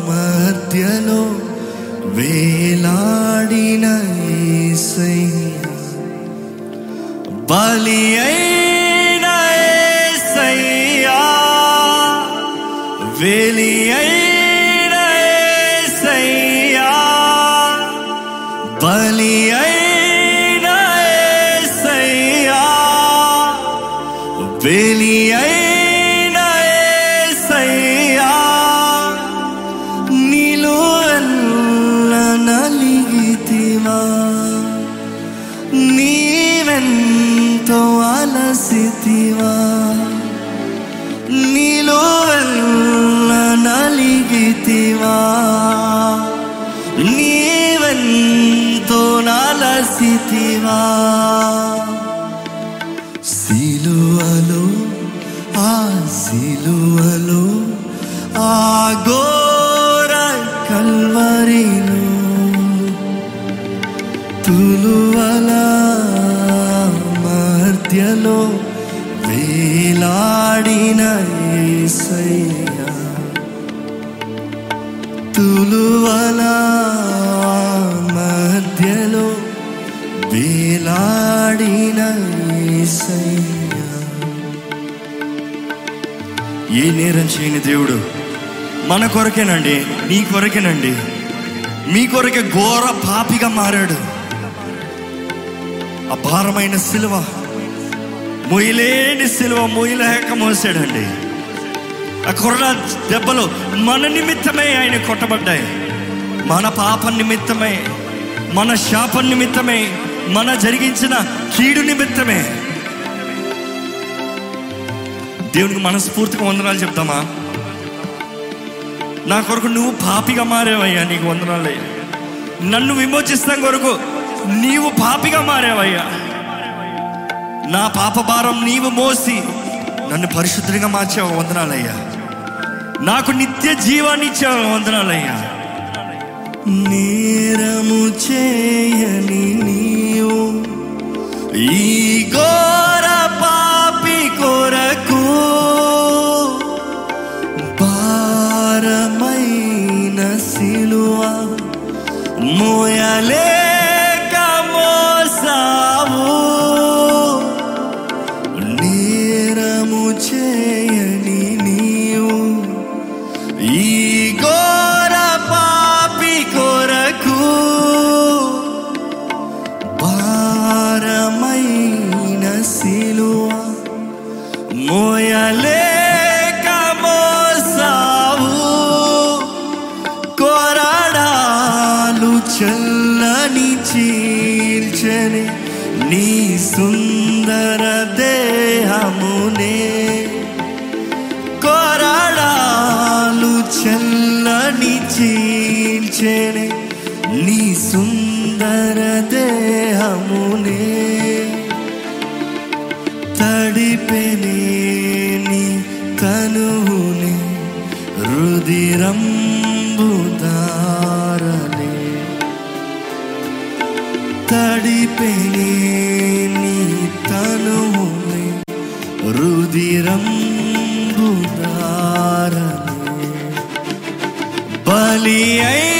మధ్యలో వేలాడిన బలి అయిన వెలి అయిన బలి అయిన అయిన అలసితివా నిలువెల్ల నలిగితివా నీవెంతో నలసితివా సిలువలో ఆ సిలువలో ఆ ఘోర కల్వరిలో తులువల మధ్యలో వేలాడిన యేసయ్యా తులువల మధ్యలో వేలాడిన యేసయ్యా ఏ నేరం చేయని దేవుడు మన కొరకేనండి నీ కొరకేనండి. మీ కొరకే ఘోర పాపిగా మారాడు. అపారమైన సిలువ మొయ్యలేని సిలువ మొయ్యలేక మోసాడండి. ఆ కుర్ర దెబ్బలు మన నిమిత్తమే ఆయన కొట్టబడ్డాయి. మన పాప నిమిత్తమే మన శాపం నిమిత్తమే మన జరిగించిన కీడు నిమిత్తమే. దేవునికి మనస్ఫూర్తిగా వందనాలు చెప్తామా? నా కొరకు నువ్వు పాపిగా మారేవయ్యా నీకు వందనాలయ్యా నన్ను విమోచిస్తాం కొరకు నీవు పాపిగా మారేవయ్యా. నా పాప భారం నీవు మోసి నన్ను పరిశుద్ధంగా మార్చావు వందనాలయ్యా. నాకు నిత్య జీవాన్ని ఇచ్చావు వందనాలయ్యా. నేరము చేయని నీవు ఈ ఘోర పాపి కొరకు భారమైన సిలువ మోయలే. చీల్చని నీ సుందర దేహమునే. కొరడాలు చల్లని చీల్చని తడిపెనే నీ తనువునే రుదిరంబుదారనే బలి అయిన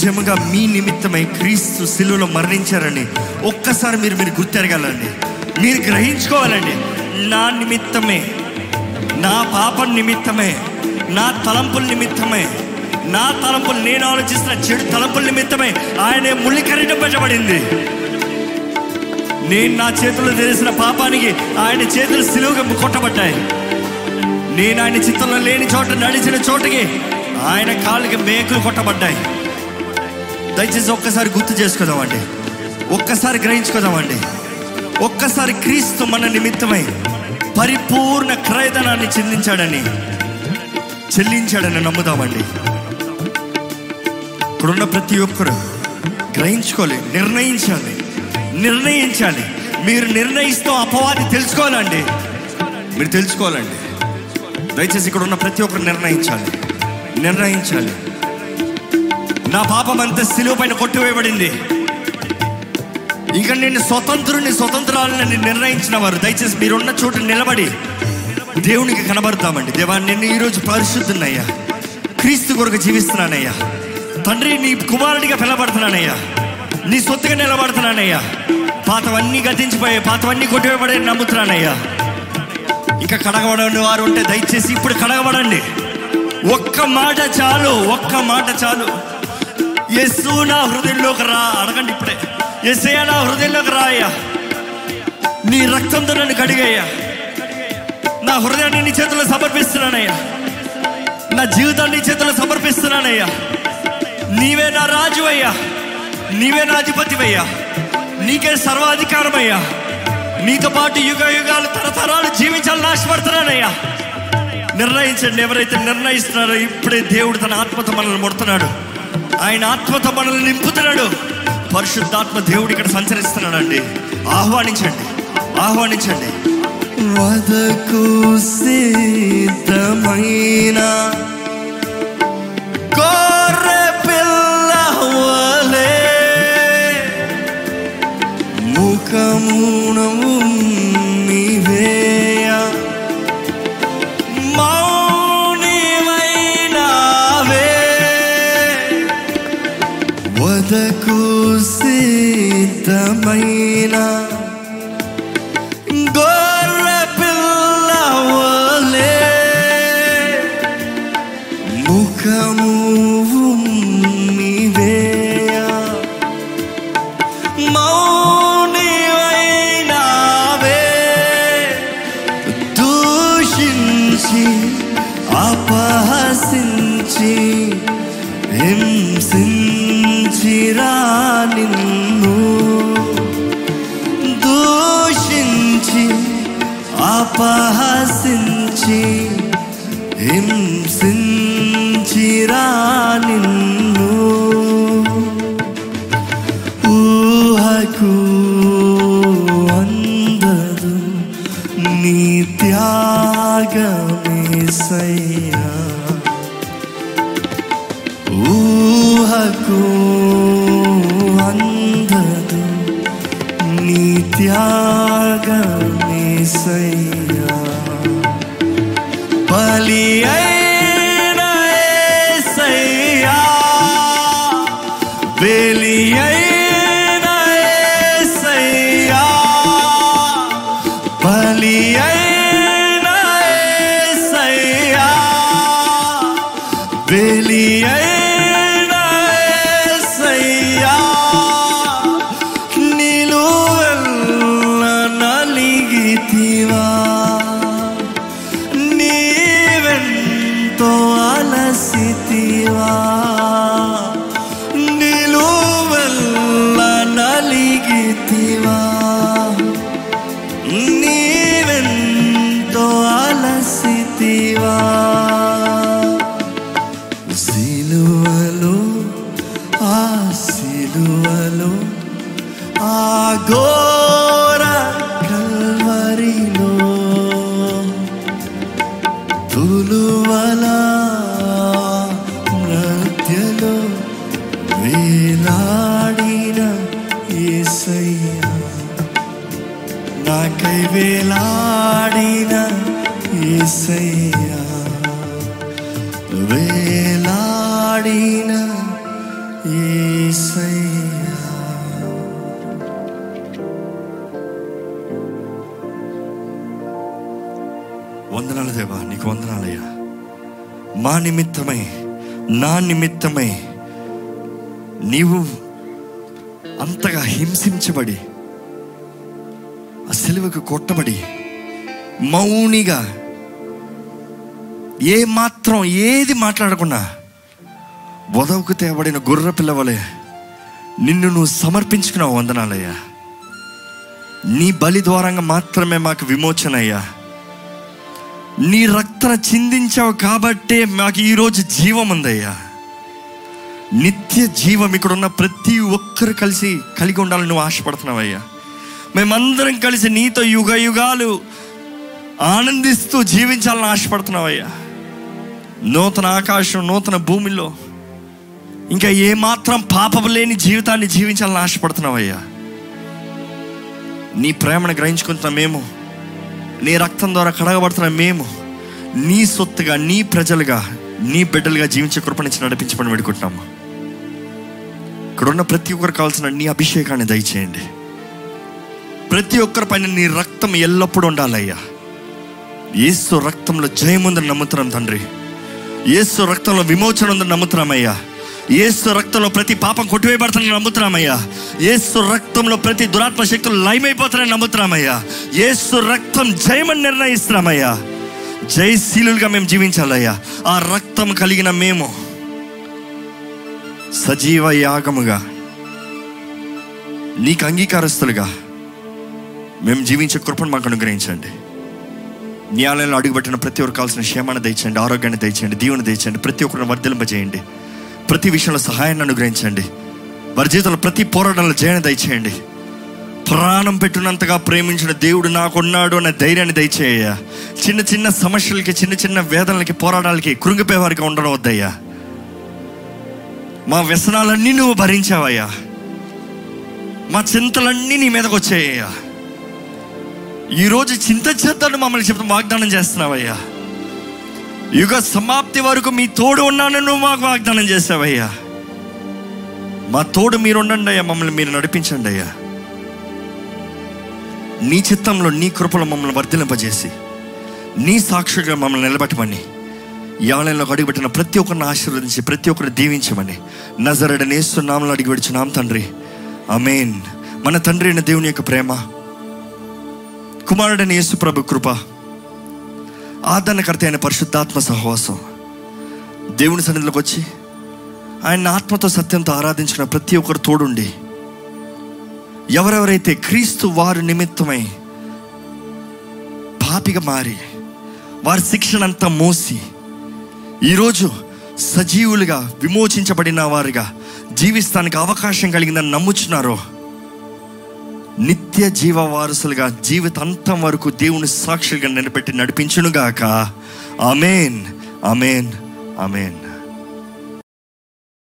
నిజముగా మీ నిమిత్తమై క్రీస్తు శిలువలో మరణించారని ఒక్కసారి మీరు మీరు గుర్తెరగాలండి. మీరు గ్రహించుకోవాలండి. నా నిమిత్తమే నా పాపం నిమిత్తమే నా తలంపుల నిమిత్తమే నా తలంపులు నేను ఆలోచిస్తున్న చెడు తలంపుల నిమిత్తమే ఆయన ముళ్ళికరిట పెట్టబడింది నేను నా చేతుల్లో చేసిన పాపానికి ఆయన చేతులు సిలువుగా కొట్టబడ్డాయి. నేను ఆయన చిత్తంలో లేని చోట నడిచిన చోటకి ఆయన కాళ్ళకి మేకులు కొట్టబడ్డాయి. దయచేసి ఒక్కసారి గుర్తు చేసుకుందామండి. ఒక్కసారి గ్రహించుకుందామండి. ఒక్కసారి క్రీస్తు మన నిమిత్తమై పరిపూర్ణ క్రయధనాన్ని చెల్లించాడని చెల్లించాడని నమ్ముదామండి. ఇప్పుడున్న ప్రతి ఒక్కరు గ్రహించుకోవాలి నిర్ణయించాలి నిర్ణయించాలి. మీరు నిర్ణయిస్తూ అపవాది తెలుసుకోవాలండి. మీరు తెలుసుకోవాలండి. దయచేసి ఇక్కడ ఉన్న ప్రతి ఒక్కరు నిర్ణయించాలి నిర్ణయించాలి. నా పాపం అంతా సిలువ పైన కొట్టివేయబడింది. ఇంకా నేను స్వతంత్రుని స్వతంత్రాలని నిర్ణయించిన వారు. దయచేసి మీరున్న చోట నిలబడి దేవునికి కనబడతామండి. దేవా నేను ఈరోజు పరిశుద్ధున్నయ్యా. క్రీస్తు కొరకు జీవిస్తున్నానయ్యా. తండ్రి నీ కుమారుడిగా పిలబడుతున్నానయ్యా నీ సొత్తుగా నిలబడుతున్నానయ్యా. పాతవన్నీ గతించిపోయాయి పాతవన్నీ కొట్టివేయబడే నమ్ముతున్నానయ్యా. ఇంకా కడగబడని వారు ఉంటే దయచేసి ఇప్పుడు కడగబడండి. ఒక్క మాట చాలు ఒక్క మాట చాలు. యస్సు నా హృదయంలోకి రా. అడగండి ఇప్పుడే. ఎస్ఏ నా హృదయంలోకి రా అయ్యా నీ రక్తంతో నన్ను కడిగయ్యా. నా హృదయాన్ని నీ చేతుల్లో సమర్పిస్తున్నానయ్యా. నా జీవితాన్ని నీ చేతుల్లో సమర్పిస్తున్నానయ్యా. నీవే నా రాజు అయ్యా నీవే నా అధిపతివయ్యా. నీకే సర్వాధికారమయ్యా. నీతో పాటు యుగ యుగాలు తరతరాలు జీవించాలని ఆశపడుతున్నానయ్యా. నిర్ణయించండి ఎవరైతే నిర్ణయిస్తున్నారో ఇప్పుడే దేవుడు తన ఆత్మతో మనల్ని ముడుతున్నాడు. ఆయన ఆత్మతో మనల్ని నింపుతున్నాడు. పరిశుద్ధాత్మ దేవుడు ఇక్కడ సంచరిస్తున్నాడండి. ఆహ్వానించండి. ఆహ్వానించండి. వదకు సిద్ధమైన మాట్లాడకుండా వదవుకు తేబడిన గుర్ర పిల్లవలే నిన్ను నువ్వు సమర్పించుకున్నావు వందనాలయ్యా. నీ బలి ద్వారంగా మాత్రమే మాకు విమోచన అయ్యా నీ రక్తన చిందించావు కాబట్టే మాకు ఈరోజు జీవం ఉందయ్యా నిత్య జీవం ఇక్కడ ఉన్న ప్రతి ఒక్కరు కలిసి కలిగి ఉండాలని నువ్వు ఆశపడుతున్నావయ్యా. మేమందరం కలిసి నీతో యుగ యుగాలు ఆనందిస్తూ జీవించాలని ఆశపడుతున్నావయ్యా. నూతన ఆకాశం నూతన భూమిలో. ఇంకా ఏమాత్రం పాపం లేని జీవితాన్ని జీవించాలని ఆశపడుతున్నావయ్యా. నీ ప్రేమను గ్రహించుకుంటున్న మేము నీ రక్తం ద్వారా కడగబడుతున్న మేము నీ సొత్తుగా నీ ప్రజలుగా నీ బిడ్డలుగా జీవించే కృపణించి నడిపించమని వేడుకుంటున్నాము. ఇక్కడ ఉన్న ప్రతి ఒక్కరు కావాల్సిన నీ అభిషేకాన్ని దయచేయండి. ప్రతి ఒక్కరి పైన నీ రక్తం ఎల్లప్పుడూ ఉండాలయ్యా. ఏసు రక్తంలో జయముందని నమ్ముతున్నాం తండ్రి. యేసు రక్తంలో విమోచన ఉందని నమ్ముతున్నామయ్యా. ఏసు రక్తంలో ప్రతి పాపం కొట్టివేయబడుతుందని నమ్ముతున్నామయ్యా. యేసు రక్తంలో ప్రతి దురాత్మ శక్తులు లయమైపోతారని నమ్ముతున్నామయ్యా. యేసు రక్తం జయమని నిర్ణయిస్తున్నామయ్యా. జయశీలుగా మేము జీవించాలయ్యా. ఆ రక్తం కలిగిన మేము సజీవ యాగముగా నీకు అంగీకారస్తులుగా మేము జీవించే కృపను మాకు అనుగ్రహించండి. న్యాయాలయంలో అడుగుపెట్టిన ప్రతి ఒక్కరు కావాల్సిన క్షేమాన్ని దయచేయండి ఆరోగ్యాన్ని దయచేయండి దీవెన దయచేయండి ప్రతి ఒక్కరిని వర్ధలింపజేయండి ప్రతి విషయంలో సహాయాన్ని అనుగ్రహించండి వారి జీవితంలో ప్రతి పోరాటంలో జయాన్ని దయచేయండి. ప్రాణం పెట్టినంతగా ప్రేమించిన దేవుడు నాకున్నాడు అనే ధైర్యాన్ని దయచేయ చిన్న చిన్న సమస్యలకి చిన్న చిన్న వేదనలకి పోరాటాలకి కృంగిపోయేవారికి ఉండడం వద్దయ్యా. మా వ్యసనాలన్నీ నువ్వు భరించావయ్యా. మా చింతలన్నీ నీ మీదకి వచ్చాయ్యా ఈరోజు చింత చేద్దాను మమ్మల్ని చెప్తూ వాగ్దానం చేస్తున్నావయ్యా. యుగ సమాప్తి వరకు మీ తోడు ఉన్నానని నువ్వు మాకు వాగ్దానం చేసావయ్యా. మా తోడు మీరు ఉండండి అయ్యా మమ్మల్ని మీరు నడిపించండి అయ్యా. నీ చిత్తంలో నీ కృపలో మమ్మల్ని వర్ధిలింపజేసి నీ సాక్షిగా మమ్మల్ని నిలబెట్టమని యాలయంలో అడుగుపెట్టిన ప్రతి ఒక్కరిని ఆశీర్వదించి ప్రతి ఒక్కరిని దీవించమని నజరడ నామలు అడిగి విడుచున్నాం తండ్రి. అమేన్ మన తండ్రి అయిన దేవుని యొక్క ప్రేమ కుమారుడైన యేసు ప్రభు కృప ఆదరణకర్త అయిన పరిశుద్ధాత్మ సహవాసం. దేవుని సన్నిధిలోకి వచ్చి ఆయన ఆత్మతో సత్యంతో ఆరాధించిన ప్రతి ఒక్కరు తోడుండి. ఎవరెవరైతే క్రీస్తు వారి నిమిత్తమై పాపిగా మారి వారి శిక్షణంతా మోసి ఈరోజు సజీవులుగా విమోచించబడిన వారిగా జీవిస్తానికి అవకాశం కలిగిందని నమ్ముచున్నారో నిత్య జీవ వారసులుగా జీవితాంతం వరకు దేవుని సాక్షులుగా నిలబెట్టి నడిపించునుగాక. అమేన్ అమేన్ అమేన్